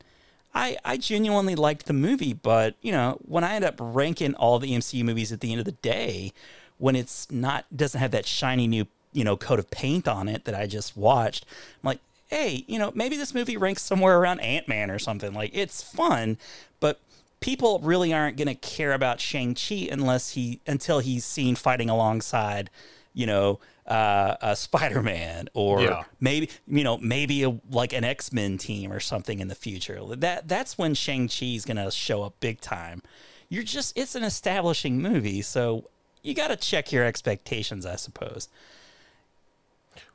I, I genuinely liked the movie, but you know, when I end up ranking all the MCU movies at the end of the day, when it's not doesn't have that shiny new you know coat of paint on it that I just watched, I'm like, hey, you know, maybe this movie ranks somewhere around Ant Man or something. Like it's fun, but people really aren't going to care about Shang Chi unless he until he's seen fighting alongside, you know, uh, uh, Spider Man or Yeah. maybe you know maybe a, like an X Men team or something in the future. That that's when Shang Chi is going to show up big time. You're just it's an establishing movie, so you got to check your expectations, I suppose.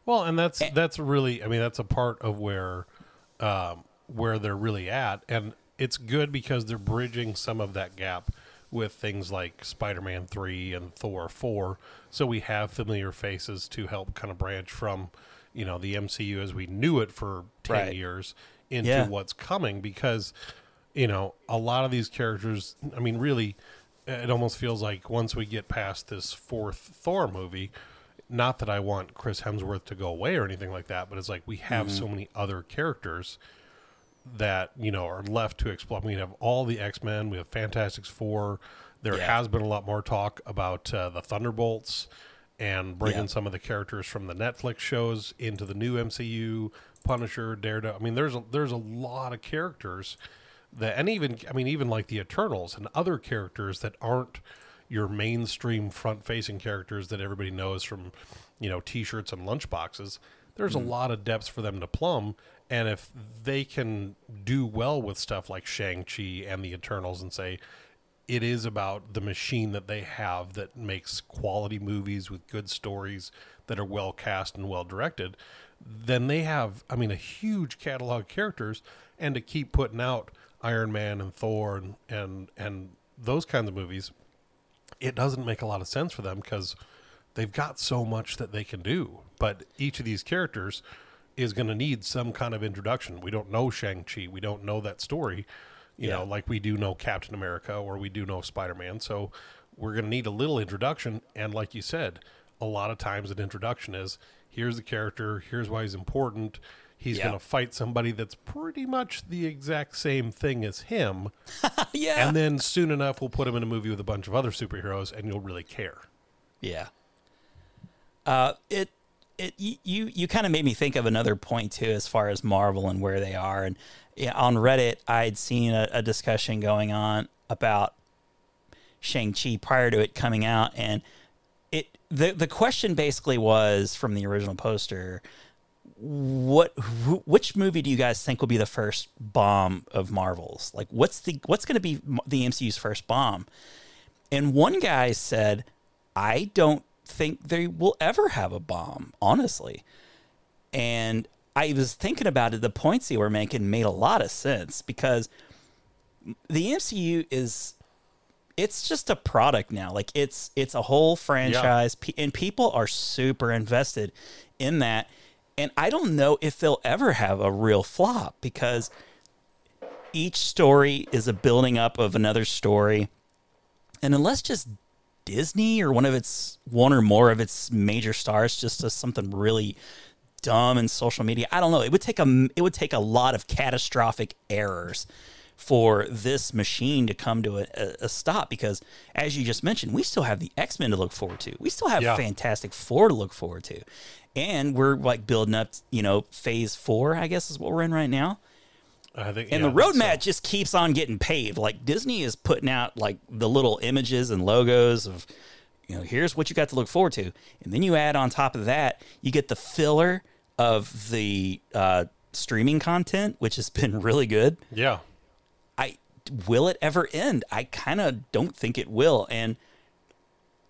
Well, and that's that's really, I mean, that's a part of where um, where they're really at, and it's good because they're bridging some of that gap with things like Spider-Man three and Thor four, so we have familiar faces to help kind of branch from, you know, the MCU as we knew it for ten Right. years into Yeah. what's coming because you know a lot of these characters i mean really it almost feels like once we get past this fourth thor movie not that i want chris hemsworth to go away or anything like that but it's like we have so many other characters that you know are left to explore we have all the x-men we have fantastics four there Yeah. has been a lot more talk about uh, the thunderbolts and bringing Yeah. some of the characters from the netflix shows into the new mcu punisher daredevil i mean there's a, there's a lot of characters that and even i mean even like the eternals and other characters that aren't your mainstream front facing characters that everybody knows from you know t-shirts and lunchboxes there's a mm. lot of depths for them to plumb. And if they can do well with stuff like shang-chi and the eternals and say it is about the machine that they have that makes quality movies with good stories that are well cast and well directed then they have i mean a huge catalog of characters. And to keep putting out iron man and thor and and, and those kinds of movies it doesn't make a lot of sense for them because they've got so much that they can do. But each of these characters is going to need some kind of introduction. We don't know shang-chi. We don't know that story. You Yeah. know like we do know captain america or we do know spider-man. So we're going to need a little introduction. And like you said a lot of times an introduction is here's the character. Here's why he's important he's Yeah. going to fight somebody that's pretty much the exact same thing as him yeah. and then soon enough we'll put him in a movie with a bunch of other superheroes and you'll really care Yeah. Uh, it it you you kind of made me think of another point too, as far as Marvel and where they are. And yeah, on Reddit, I'd seen a, a discussion going on about Shang Chi prior to it coming out, and it the the question basically was from the original poster. What, wh- which movie do you guys think will be the first bomb of Marvel's? Like, what's the what's going to be the MCU's first bomb? And one guy said, I don't think they will ever have a bomb, honestly. And I was thinking about it. The points they were making made a lot of sense because the MCU is it's just a product now. Like it's it's a whole franchise, Pe- and people are super invested in that. And I don't know if they'll ever have a real flop because each story is a building up of another story. And unless just Disney or one of its one or more of its major stars just does something really dumb in social media, I don't know. It would take a it would take a lot of catastrophic errors for this machine to come to a, a, stop because as you just mentioned we still have the x-men to look forward to we still have Yeah. fantastic four to look forward to and we're like building up you know phase four i guess is what we're in right now i think and yeah, the roadmap so. just keeps on getting paved. Like Disney is putting out like the little images and logos of, you know, here's what you got to look forward to, and then you add on top of that, you get the filler of the uh, streaming content, which has been really good. yeah will it ever end? I kind of don't think it will, and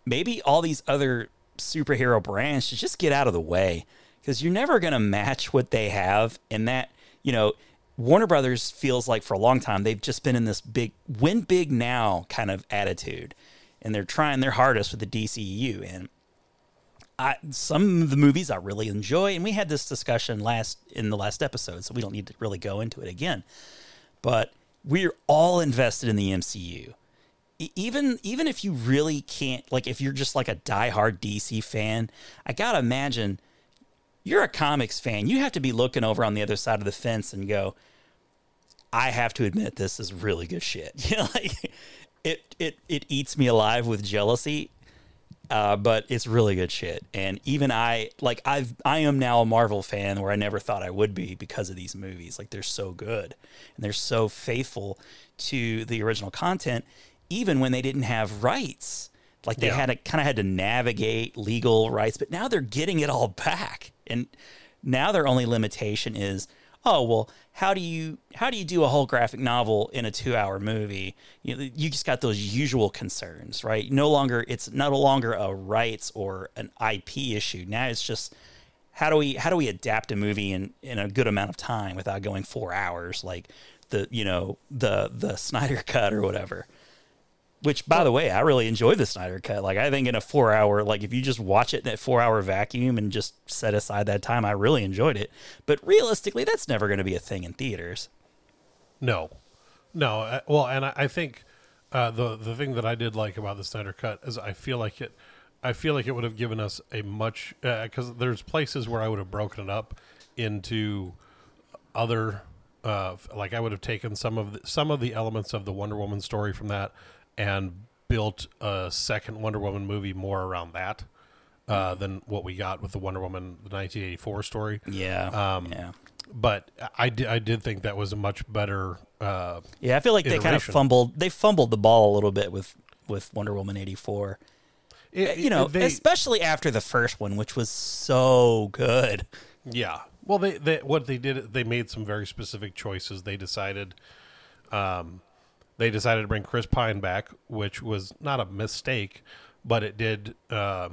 maybe all these other superhero brands should just get out of the way because you're never going to match what they have. And that, you know, Warner Brothers feels like for a long time they've just been in this big win big now kind of attitude, and they're trying their hardest with the DCU and. I, some of the movies I really enjoy, and we had this discussion last in the last episode, so we don't need to really go into it again but we're all invested in the MCU. Even even if you really can't, like, if you're just like a diehard DC fan, I gotta imagine you're a comics fan. You have to be looking over on the other side of the fence and go, I have to admit this is really good shit. You know, like it it it eats me alive with jealousy. Uh, but it's really good shit. And even I, like, I've, I am now a Marvel fan where I never thought I would be because of these movies. Like, they're so good and they're so faithful to the original content, even when they didn't have rights. Like, they Yeah. had to kind of had to navigate legal rights, but now they're getting it all back. And now their only limitation is, oh well, how do you how do you do a whole graphic novel in a two hour movie? You know, you just got those usual concerns, right? No longer it's no longer a rights or an IP issue. Now it's just how do we how do we adapt a movie in in a good amount of time without going four hours like the you know the the Snyder cut or whatever. Which, by the way, I really enjoy the Snyder cut. Like, I think in a four hour, like, if you just watch it in that four hour vacuum and just set aside that time, I really enjoyed it. But realistically, that's never going to be a thing in theaters. No, no. uh, Well, and I, I think uh, the the thing that I did like about the Snyder Cut is I feel like it. I feel like it would have given us a much because there's places where I would have broken it up into other uh, like I would have taken some of the, some of the elements of the Wonder Woman story from that and built a second Wonder Woman movie more around that uh, than what we got with the Wonder Woman the 1984 story Yeah. Um, yeah. but I did I did think that was a much better. Uh, Yeah. I feel like they kind of fumbled, they fumbled the ball a little bit with, with Wonder Woman 84. it- You know, they- especially after the first one, which was so good. yeah. Well, they, they what they did they made some very specific choices. They decided, um, they decided to bring Chris Pine back, which was not a mistake, but it did uh,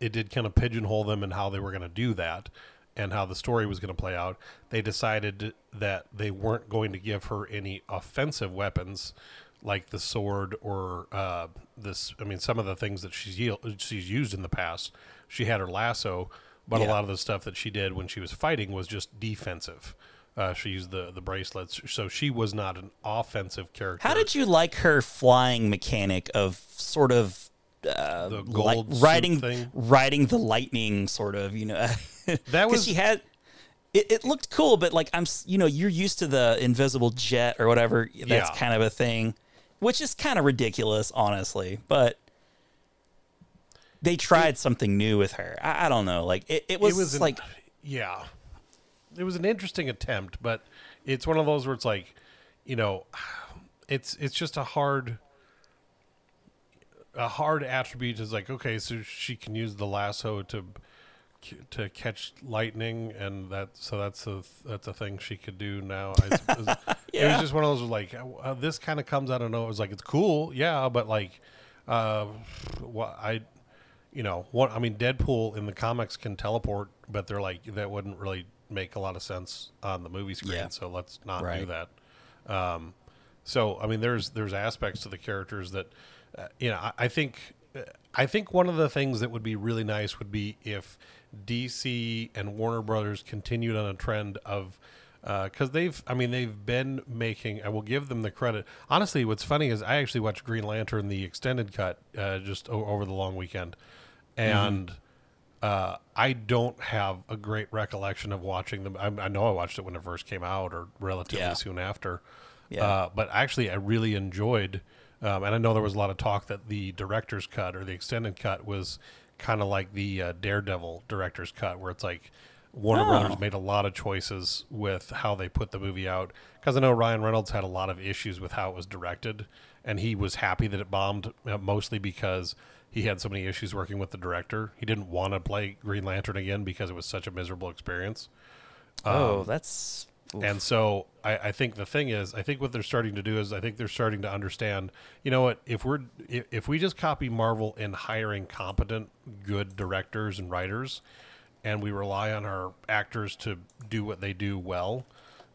it did kind of pigeonhole them in how they were going to do that and how the story was going to play out. They decided that they weren't going to give her any offensive weapons like the sword or uh, this. I mean, some of the things that she's yield, she's used in the past. She had her lasso, but a lot of the stuff that she did when she was fighting was just defensive. Uh, she used the the bracelets, so she was not an offensive character. How did you like her flying mechanic of sort of uh, The gold suit riding thing? riding the lightning sort of you know that was- she had it, it looked cool but like i'm you know you're used to the invisible jet or whatever that's Yeah. kind of a thing which is kind of ridiculous honestly but they tried something new with her i, I don't know like it, it was, it was an- like yeah it was an interesting attempt but it's one of those where it's like you know it's it's just a hard a hard attribute is like okay so she can use the lasso to to catch lightning and that so that's a that's a thing she could do now I suppose. it was Yeah. just one of those like uh, this kind of comes out of nowhere it was like it's cool yeah but like uh what i you know what i mean deadpool in the comics can teleport but they're like that wouldn't really make a lot of sense on the movie screen Yeah. so let's not do that. Um so i mean there's there's aspects to the characters that uh, you know I, I think i think one of the things that would be really nice would be if dc and warner brothers continued on a trend of because they've i mean they've been making i will give them the credit. Honestly what's funny is i actually watched green lantern the extended cut uh, just o- over the long weekend. And uh, I don't have a great recollection of watching them. I, I know I watched it when it first came out, or relatively Yeah. soon after. Yeah. Uh, but actually, I really enjoyed, um, and I know there was a lot of talk that the director's cut or the extended cut was kind of like the uh, Daredevil director's cut, where it's like Warner Oh. Brothers made a lot of choices with how they put the movie out. Because I know Ryan Reynolds had a lot of issues with how it was directed, and he was happy that it bombed, uh, mostly because he had so many issues working with the director. He didn't want to play Green Lantern again because it was such a miserable experience. oh that's And so I, I think the thing is, I think what they're starting to do is, I think they're starting to understand. You know what? If we're if, if we just copy Marvel in hiring competent, good directors and writers, and we rely on our actors to do what they do well,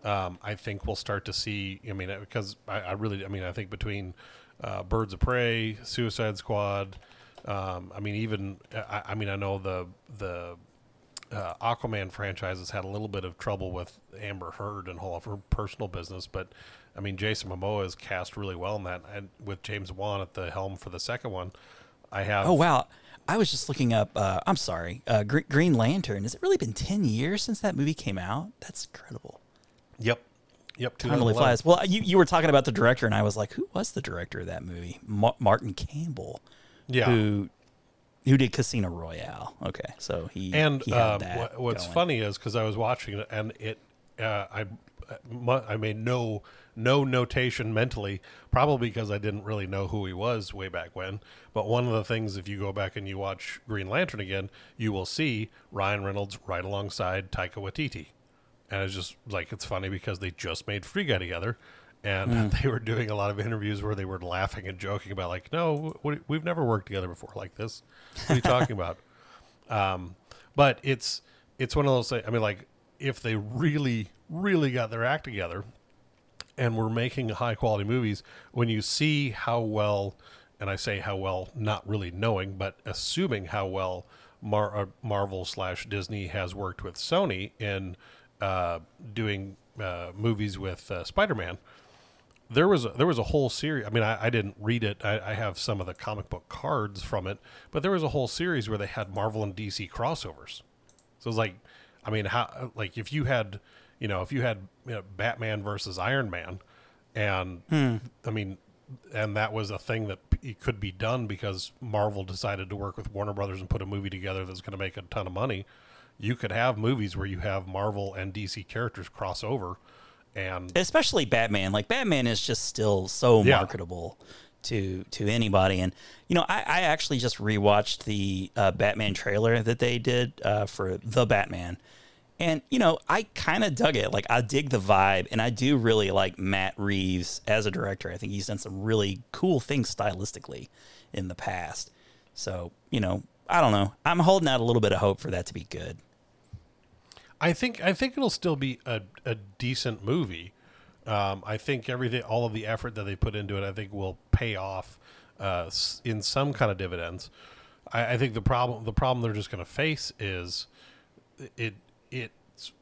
um, I think we'll start to see. I mean, because I, I really, I mean, I think between uh, Birds of Prey, Suicide Squad, um, I mean, even I, I mean, I know the the uh, Aquaman franchise has had a little bit of trouble with Amber Heard and all of her personal business, but I mean, Jason Momoa is cast really well in that, and with James Wan at the helm for the second one, I have. oh wow i was just looking up uh, i'm sorry uh, Gre- green lantern has it really been 10 years since that movie came out that's incredible Yep. Yep. Time really flies. Well, you, you were talking about the director, and I was like, who was the director of that movie? Ma- Martin Campbell. Yeah. Who who did Casino Royale. Okay, so he And he had um, what, what's going. funny is because I was watching it and it, uh, I, I made no no notation mentally, probably because I didn't really know who he was way back when. But one of the things, if you go back and you watch Green Lantern again, you will see Ryan Reynolds right alongside Taika Waititi, and it's just like it's funny because they just made Free Guy together. And they were doing a lot of interviews where they were laughing and joking about, like, no, we- we've never worked together before like this. What are you talking about? Um, but it's it's one of those things. I mean, like if they really really got their act together and were making high quality movies, when you see how well, and I say how well, not really knowing, but assuming how well Mar- uh, Marvel slash Disney has worked with Sony in uh, doing uh, movies with uh, Spider Man there was a, there was a whole series. I mean, I, I didn't read it. I, I have some of the comic book cards from it, but there was a whole series where they had Marvel and DC crossovers. So it's like, I mean, how like if you had, you know, if you had you know, Batman versus Iron Man, and hmm. I mean, and that was a thing that p- could be done because Marvel decided to work with Warner Brothers and put a movie together that's going to make a ton of money. You could have movies where you have Marvel and DC characters cross over, and especially Batman. Like Batman is just still so Yeah. marketable to to anybody. And you know, I, I actually just rewatched the uh, Batman trailer that they did uh, for the Batman, and you know, I kind of dug it. Like I dig the vibe, and I do really like Matt Reeves as a director. I think he's done some really cool things stylistically in the past. So you know, I don't know. I'm holding out a little bit of hope for that to be good. I think I think it'll still be a, a decent movie. Um, I think everything, all of the effort that they put into it, I think will pay off uh, in some kind of dividends. I, I think the problem the problem they're just going to face is it it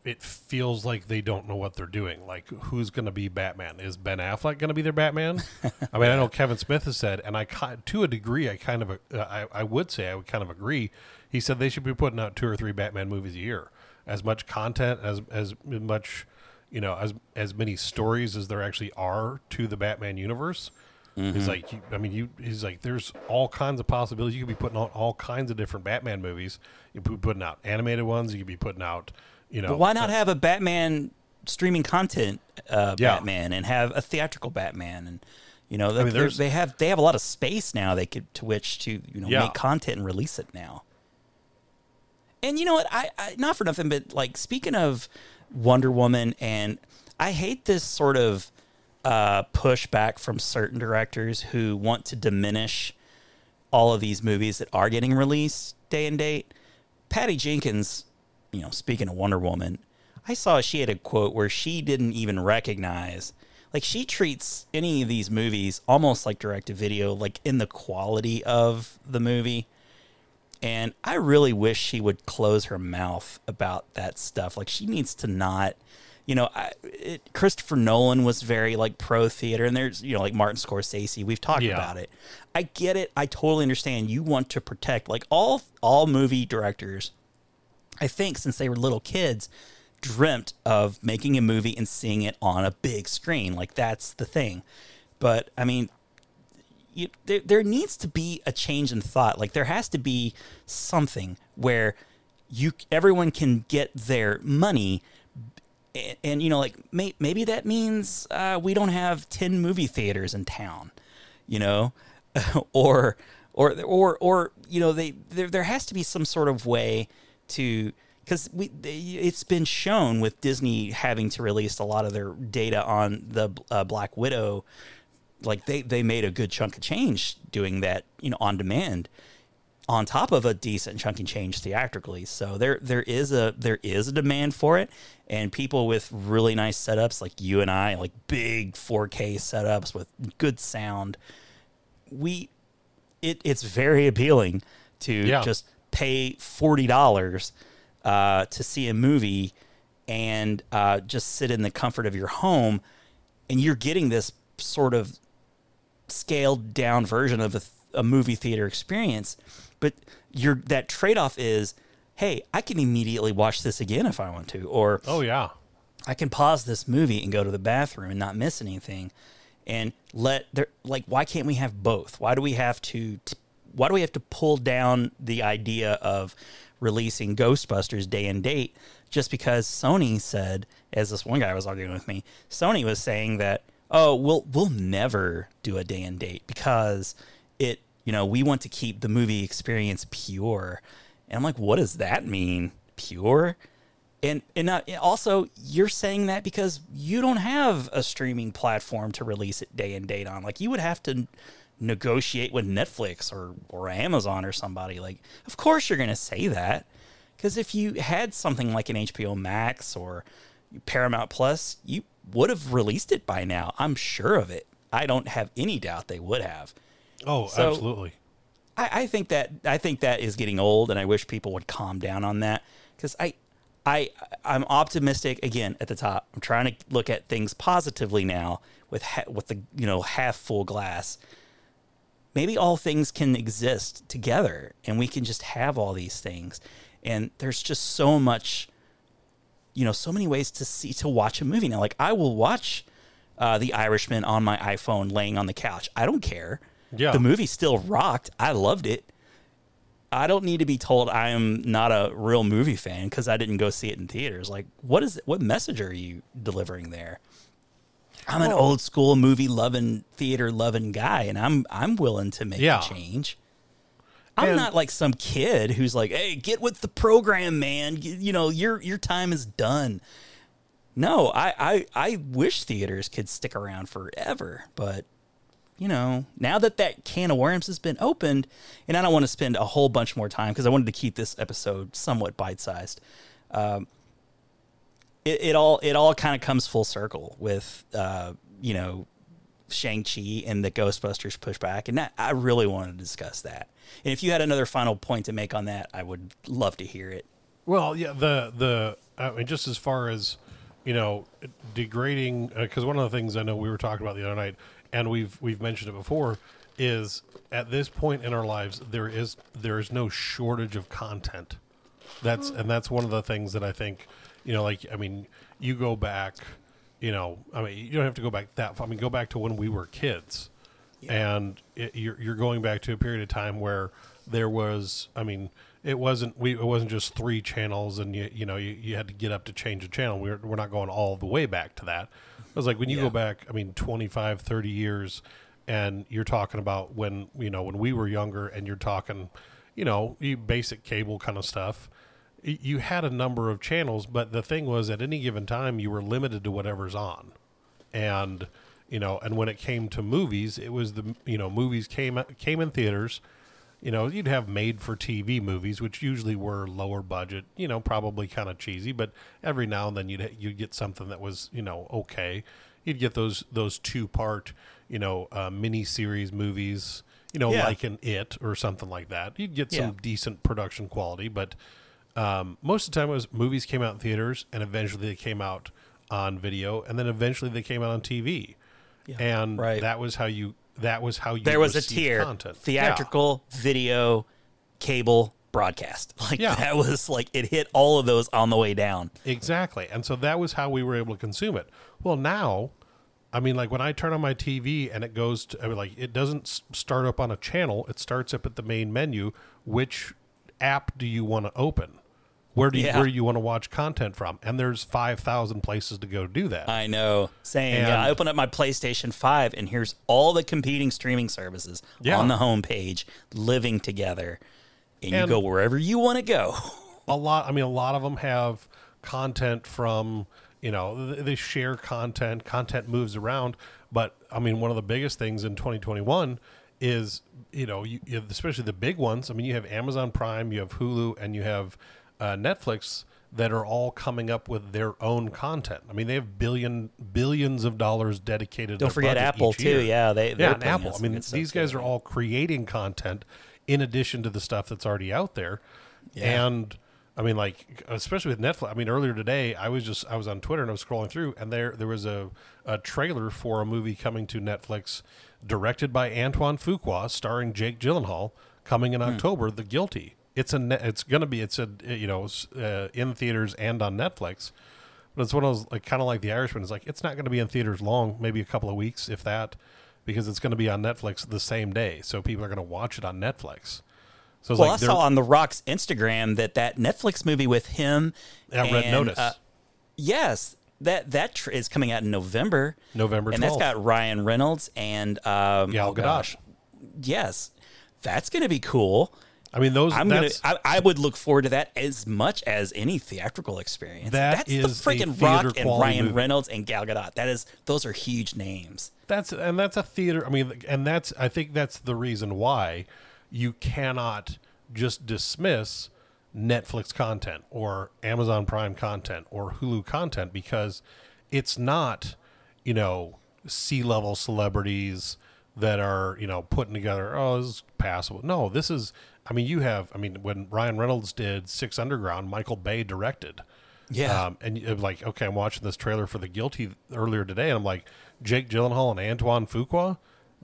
it feels like they don't know what they're doing. Like who's going to be Batman? Is Ben Affleck going to be their Batman? I mean, I know Kevin Smith has said, and I to a degree, I kind of uh, I, I would say I would kind of agree. He said they should be putting out two or three Batman movies a year, as much content as as much you know as as many stories as there actually are to the Batman universe. He's like, you, I mean, you. He's like, there's all kinds of possibilities. You could be putting out all kinds of different Batman movies. You could be putting out animated ones. You could be putting out, you know, But why not have a Batman streaming content uh, Yeah. Batman and have a theatrical Batman and you know mean, they they have they have a lot of space now they could to which to you know Yeah. make content and release it now. And you know what? I, I not for nothing, but like speaking of Wonder Woman, and I hate this sort of uh, pushback from certain directors who want to diminish all of these movies that are getting released day and date. Patty Jenkins, you know, speaking of Wonder Woman, I saw she had a quote where she didn't even recognize, like, she treats any of these movies almost like direct to video, like in the quality of the movie. And I really wish she would close her mouth about that stuff. Like, she needs to not, you know, I, it, Christopher Nolan was very like pro theater, and there's, you know, like Martin Scorsese. We've talked Yeah. about it. I get it. I totally understand. You want to protect, like, all all movie directors I think since they were little kids, dreamt of making a movie and seeing it on a big screen. Like that's the thing. But I mean, you, there, there needs to be a change in thought. Like there has to be something where you everyone can get their money. And, and you know, like may, maybe that means uh, we don't have ten movie theaters in town, you know, or or or or you know, they there there has to be some sort of way to because we it's been shown with Disney having to release a lot of their data on the uh, Black Widow, like they they made a good chunk of change doing that, you know, on demand, on top of a decent chunk of change theatrically. So there there is a there is a demand for it, and people with really nice setups like you and I, like big 4K setups with good sound, we it it's very appealing to Yeah. just pay forty dollars uh, to see a movie and uh, just sit in the comfort of your home, and you're getting this sort of scaled down version of a, a movie theater experience. But your that trade off is, hey, I can immediately watch this again if I want to, or Oh yeah, I can pause this movie and go to the bathroom and not miss anything. And let there like why can't we have both? Why do we have to t- why do we have to pull down the idea of releasing Ghostbusters day and date just because Sony said, as this one guy was arguing with me, Sony was saying that oh we'll we'll never do a day and date because it you know we want to keep the movie experience pure, and I'm like, what does that mean, pure? And and also, you're saying that because you don't have a streaming platform to release it day and date on. Like you would have to negotiate with Netflix or or Amazon or somebody. Like, of course you're going to say that because if you had something like an HBO Max or Paramount Plus, you would have released it by now. I'm sure of it. I don't have any doubt they would have. Oh, So- absolutely. I, I think that I think that is getting old, and I wish people would calm down on that because I, I, I'm optimistic again at the top. I'm trying to look at things positively now with ha- with the you know half full glass. Maybe all things can exist together, and we can just have all these things. And there's just so much, you know, so many ways to see to watch a movie now. Like I will watch uh, The Irishman on my iPhone, laying on the couch. I don't care. Yeah. The movie still rocked. I loved it. I don't need to be told I am not a real movie fan because I didn't go see it in theaters. Like, what is what message are you delivering there? I'm an old school movie loving, theater loving guy, and I'm I'm willing to make Yeah. a change. I'm And- not like some kid who's like, "Hey, get with the program, man. You, know, your your time is done." No, I, I I wish theaters could stick around forever, but you know, now that that can of worms has been opened, and I don't want to spend a whole bunch more time because I wanted to keep this episode somewhat bite sized. Um, it, it all it all kind of comes full circle with uh, you know Shang Chi and the Ghostbusters pushback, and that I really wanted to discuss that. And if you had another final point to make on that, I would love to hear it. Well, yeah, the the I mean, just as far as you know, degrading uh, because one of the things I know we were talking about the other night, and we've we've mentioned it before, is at this point in our lives there is there is no shortage of content. That's and that's one of the things that I think, you know, like I mean, you go back, you know, I mean, you don't have to go back that. far. I mean, go back to when we were kids, and it, you're you're going back to a period of time where there was, I mean, it wasn't we it wasn't just three channels, and you you know you, you had to get up to change a channel. We're we're not going all the way back to that. It was like when you Yeah. go back, I mean, 25, 30 years, and you're talking about when you know when we were younger, and you're talking, you know, you basic cable kind of stuff you had a number of channels, but the thing was at any given time you were limited to whatever's on. And you know, and when it came to movies, it was the you know, movies came came in theaters. You know, you'd have made for TV movies, which usually were lower budget, you know, probably kind of cheesy, but every now and then you'd you'd get something that was, you know, okay. You'd get those those two part, you know, uh, mini series movies, you know, Yeah. like an It or something like that. You'd get some Yeah. decent production quality, but um, most of the time it was movies came out in theaters and eventually they came out on video and then eventually they came out on TV. And right. that was how you that was how you There was a tier: content. theatrical, video, cable, broadcast. Like Yeah. that was like it hit all of those on the way down. Exactly. And so that was how we were able to consume it. Well, now I mean, like when I turn on my TV and it goes to, I mean, like it doesn't start up on a channel. It starts up at the main menu. Which app do you want to open? Where do you, Yeah. where you want to watch content from? And there's five thousand places to go do that. I know. Saying, And- yeah, I open up my PlayStation 5 and here's all the competing streaming services Yeah. on the homepage living together. And, you go wherever you want to go. a lot i mean a lot of them have content from you know they share content content moves around but i mean one of the biggest things in 2021 is you know you, you have, especially the big ones i mean you have amazon prime you have hulu and you have uh, netflix that are all coming up with their own content i mean they have billion billions of dollars dedicated to Don't forget Apple, too. year. Yeah, they- yeah and apple i mean these guys too. are all creating content in addition to the stuff that's already out there and I mean, like especially with Netflix. I mean, earlier today, I was just I was on Twitter and I was scrolling through, and there there was a, a trailer for a movie coming to Netflix, directed by Antoine Fuqua, starring Jake Gyllenhaal, coming in October. The Guilty. It's a it's gonna be it's a you know uh, in theaters and on Netflix. But it's one of those like kind of like The Irishman. It's like it's not going to be in theaters long, maybe a couple of weeks, if that. because it's going to be on Netflix the same day. So people are going to watch it on Netflix. So Well, like I saw on The Rock's Instagram that that Netflix movie with him. Yeah, Red Notice. uh, yes, that that tr- is coming out in November. November and that's got Ryan Reynolds and um, Gal oh, Gadot. Yes, that's going to be cool. I mean, those. I'm gonna. I, I would look forward to that as much as any theatrical experience. That that's is the freaking Rock and Ryan movie. Reynolds and Gal Gadot. That is. Those are huge names. That's and that's a theater. I mean, and that's I think that's the reason why you cannot just dismiss Netflix content or Amazon Prime content or Hulu content because it's not, you know, C level celebrities that are you know putting together. Oh, this is passable. No, this is. I mean, you have. I mean, when Ryan Reynolds did Six Underground, Michael Bay directed. Yeah. Um, and like, okay, I'm watching this trailer for The Guilty earlier today, and I'm like, Jake Gyllenhaal and Antoine Fuqua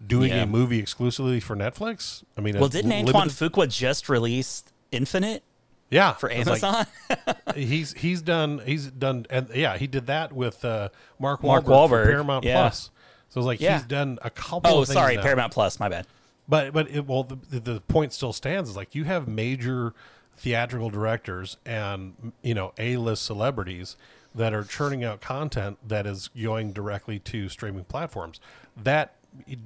doing Yeah. a movie exclusively for Netflix. I mean, well, didn't limited- Antoine Fuqua just release Infinite yeah for it's like- Amazon? he's he's done he's done and yeah he did that with uh, Mark Wahlberg, Mark for Wahlberg, Paramount yeah. Plus. So it's like Yeah. he's done a couple. oh, of things sorry, now. Paramount Plus. My bad. But but it, well, the, the point still stands. Is like you have major theatrical directors and you know a list celebrities that are churning out content that is going directly to streaming platforms. That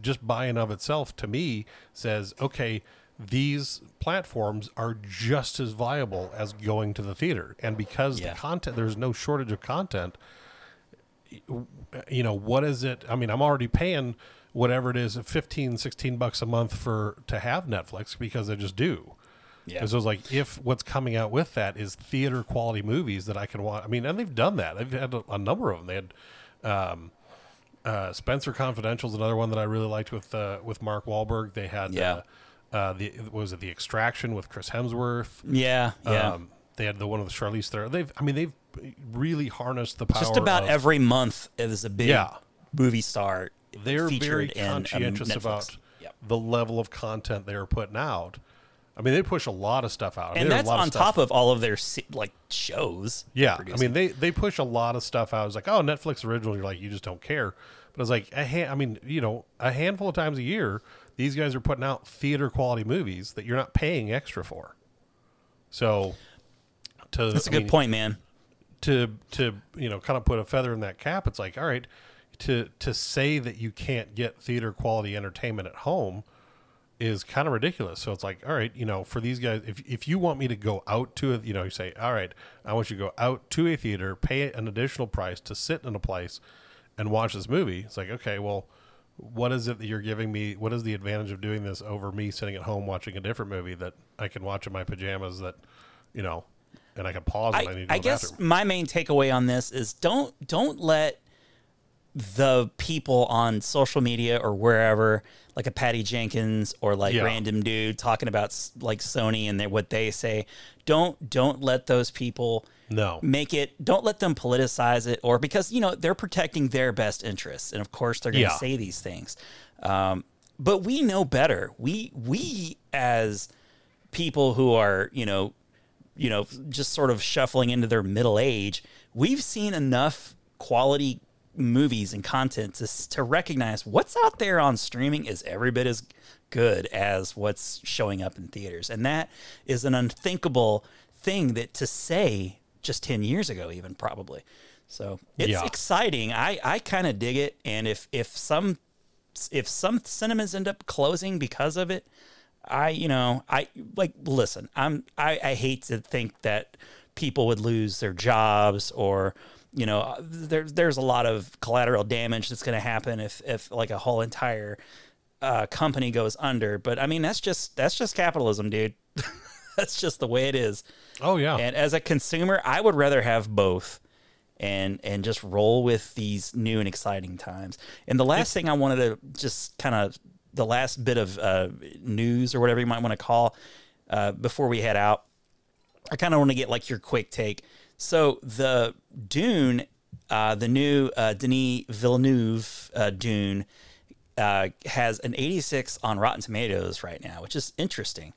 just by and of itself, to me, says okay. These platforms are just as viable as going to the theater, and because Yeah. the content, there's no shortage of content you know what is it i mean i'm already paying whatever it is 15 16 bucks a month for to have netflix because i just do Yeah. and so it's like if what's coming out with that is theater quality movies that i can watch i mean and they've done that they've had a, a number of them they had um uh, Spencer Confidential is another one that I really liked with uh, with Mark Wahlberg. They had Yeah. uh, uh, the was it the Extraction with Chris Hemsworth. Yeah. Yeah. Um, they had the one with Charlize Theron. They've I mean they've really harnessed the power. just about of- every month is a big Yeah. movie star. They're very in, um, conscientious Netflix. about Yep. the level of content they are putting out. I mean, they push a lot of stuff out. I mean, and that's on stuff- top of all of their like shows. yeah. I mean, they they push a lot of stuff out. It's like, oh, Netflix original. You're like, you just don't care. But it's like, a ha- I mean, you know, a handful of times a year, these guys are putting out theater quality movies that you're not paying extra for. So, to that's a I good mean, point, man. to to you know kind of put a feather in that cap it's like all right to to say that you can't get theater quality entertainment at home is kind of ridiculous so it's like all right you know for these guys if if you want me to go out to a you know you say all right i want you to go out to a theater pay an additional price to sit in a place and watch this movie it's like okay well what is it that you're giving me what is the advantage of doing this over me sitting at home watching a different movie that i can watch in my pajamas that you know and i can pause i, I, need to I guess bathroom. my main takeaway on this is don't don't let the people on social media or wherever, like a Patty Jenkins or like Yeah. random dude talking about like Sony and they, what they say, don't don't let those people No. make it. Don't let them politicize it, or because you know they're protecting their best interests, and of course they're going to Yeah. say these things. Um, but we know better. We we as people who are you know you know just sort of shuffling into their middle age we've seen enough quality movies and content to, to recognize what's out there on streaming is every bit as good as what's showing up in theaters. And that is an unthinkable thing that to say just 10 years ago even probably. So it's Yeah. exciting. I i kind of dig it. And if if some if some cinemas end up closing because of it I, you know, I like listen, I'm I, I hate to think that people would lose their jobs or you know, there's there's a lot of collateral damage that's going to happen if if like a whole entire uh, company goes under. But I mean, that's just that's just capitalism, dude. that's just the way it is. Oh yeah. And as a consumer, I would rather have both and and just roll with these new and exciting times. And the last thing I wanted to just kind of the last bit of uh, news or whatever you might want to call uh, before we head out, I kind of want to get like your quick take. So the Dune, uh, the new uh, Denis Villeneuve uh, Dune, uh, has an 86 on Rotten Tomatoes right now, which is interesting.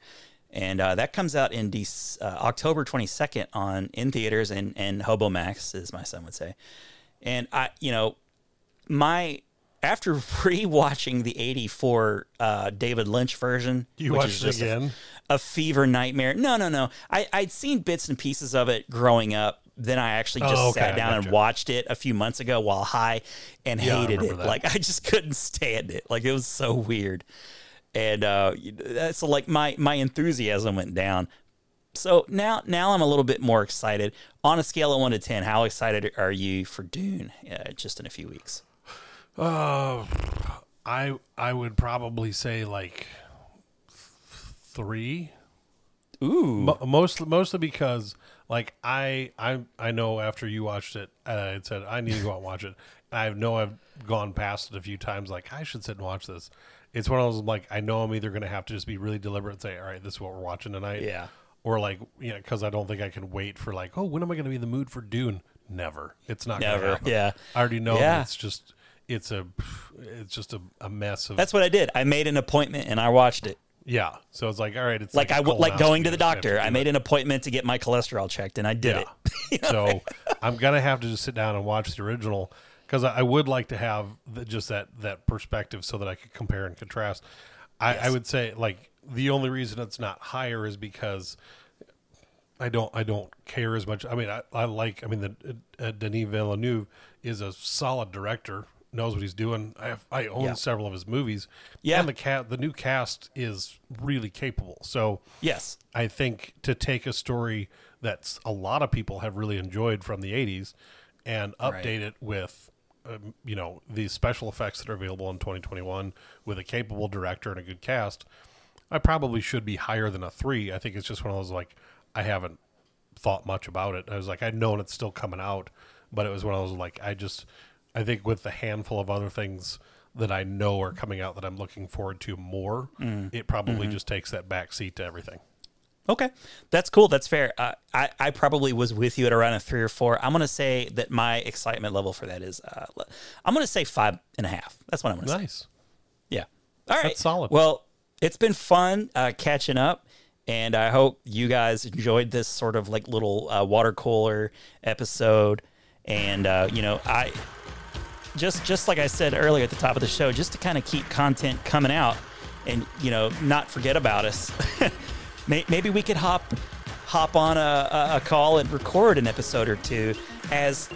And uh, that comes out in Dec- uh, October 22nd on in theaters and and Hobo Max, as my son would say. And I, you know, my after rewatching the '84 uh, David Lynch version, You which watched is it again? A, fever nightmare. No, no, no. I I'd seen bits and pieces of it growing up. Then I actually just Oh, okay, sat down and watched it a few months ago while high, and Yeah, hated it. that. Like I just couldn't stand it. Like it was so weird, and uh, so like my my enthusiasm went down. So now, now I'm a little bit more excited. On a scale of one to ten, how excited are you for Dune? Uh, just in a few weeks. Uh, I I would probably say like three. Ooh, Mo- mostly mostly because like I I I know after you watched it, uh, I said I need to go out and watch it. I know I've gone past it a few times. Like I should sit and watch this. It's one of those like I know I'm either going to have to just be really deliberate and say, all right, this is what we're watching tonight. Yeah. Or like you know because I don't think I can wait for like oh when am I going to be in the mood for Dune? Never. It's not. gonna Never. Yeah. I already know. Yeah. It's just it's a it's just a, a mess of that's what I did. I made an appointment and I watched it. Yeah. So it's like all right. It's Like I w- like going to the You just have doctor. to I made an appointment to get my cholesterol checked, and I did it. so I'm gonna have to just sit down and watch the original because I, I would like to have the, just that that perspective so that I could compare and contrast. I, I would say like the only reason it's not higher is because I don't I don't care as much. I mean I, I like I mean the uh, Denis Villeneuve is a solid director knows what he's doing. I have, I own Yeah. several of his movies. Yeah. and the cat the new cast is really capable. So Yes. I think to take a story that's a lot of people have really enjoyed from the 80s and update Right. it with um, you know these special effects that are available in 2021 with a capable director and a good cast I probably should be higher than a 3 I think it's just one of those like I haven't thought much about it I was like I'd known it's still coming out but it was one of those like I just I think with the handful of other things that I know are coming out that I'm looking forward to more Mm. it probably Mm-hmm. just takes that back seat to everything Okay, that's cool. That's fair. Uh, I I probably was with you at around a three or four. I'm gonna say that my excitement level for that is uh, I'm gonna say five and a half. That's what I'm gonna say. Nice. Yeah. All right. That's solid. Well, it's been fun uh, catching up, and I hope you guys enjoyed this sort of like little uh, water cooler episode. And uh, you know, I just just like I said earlier at the top of the show, just to kind of keep content coming out, and you know, not forget about us. Maybe we could hop hop on a, a, a call and record an episode or two as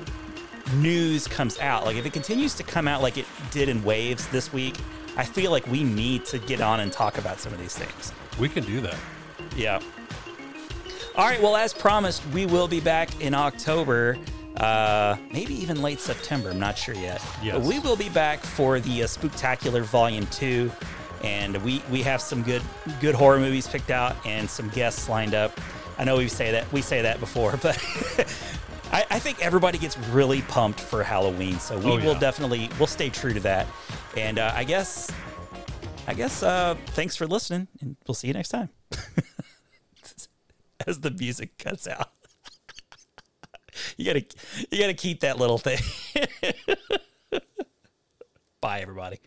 news comes out. Like if it continues to come out like it did in waves this week, I feel like we need to get on and talk about some of these things. We can do that. Yeah. All right. Well, as promised, we will be back in October, uh, maybe even late September. I'm not sure yet. Yes. But we will be back for the uh, Spooktacular Volume Two, and we we have some good good horror movies picked out and some guests lined up. I know we say that we say that before, but. I, I think everybody gets really pumped for Halloween, so we Oh, will definitely we'll stay true to that. And uh, I guess I guess uh, thanks for listening, and we'll see you next time. As the music cuts out, you gotta you gotta keep that little thing. Bye, everybody.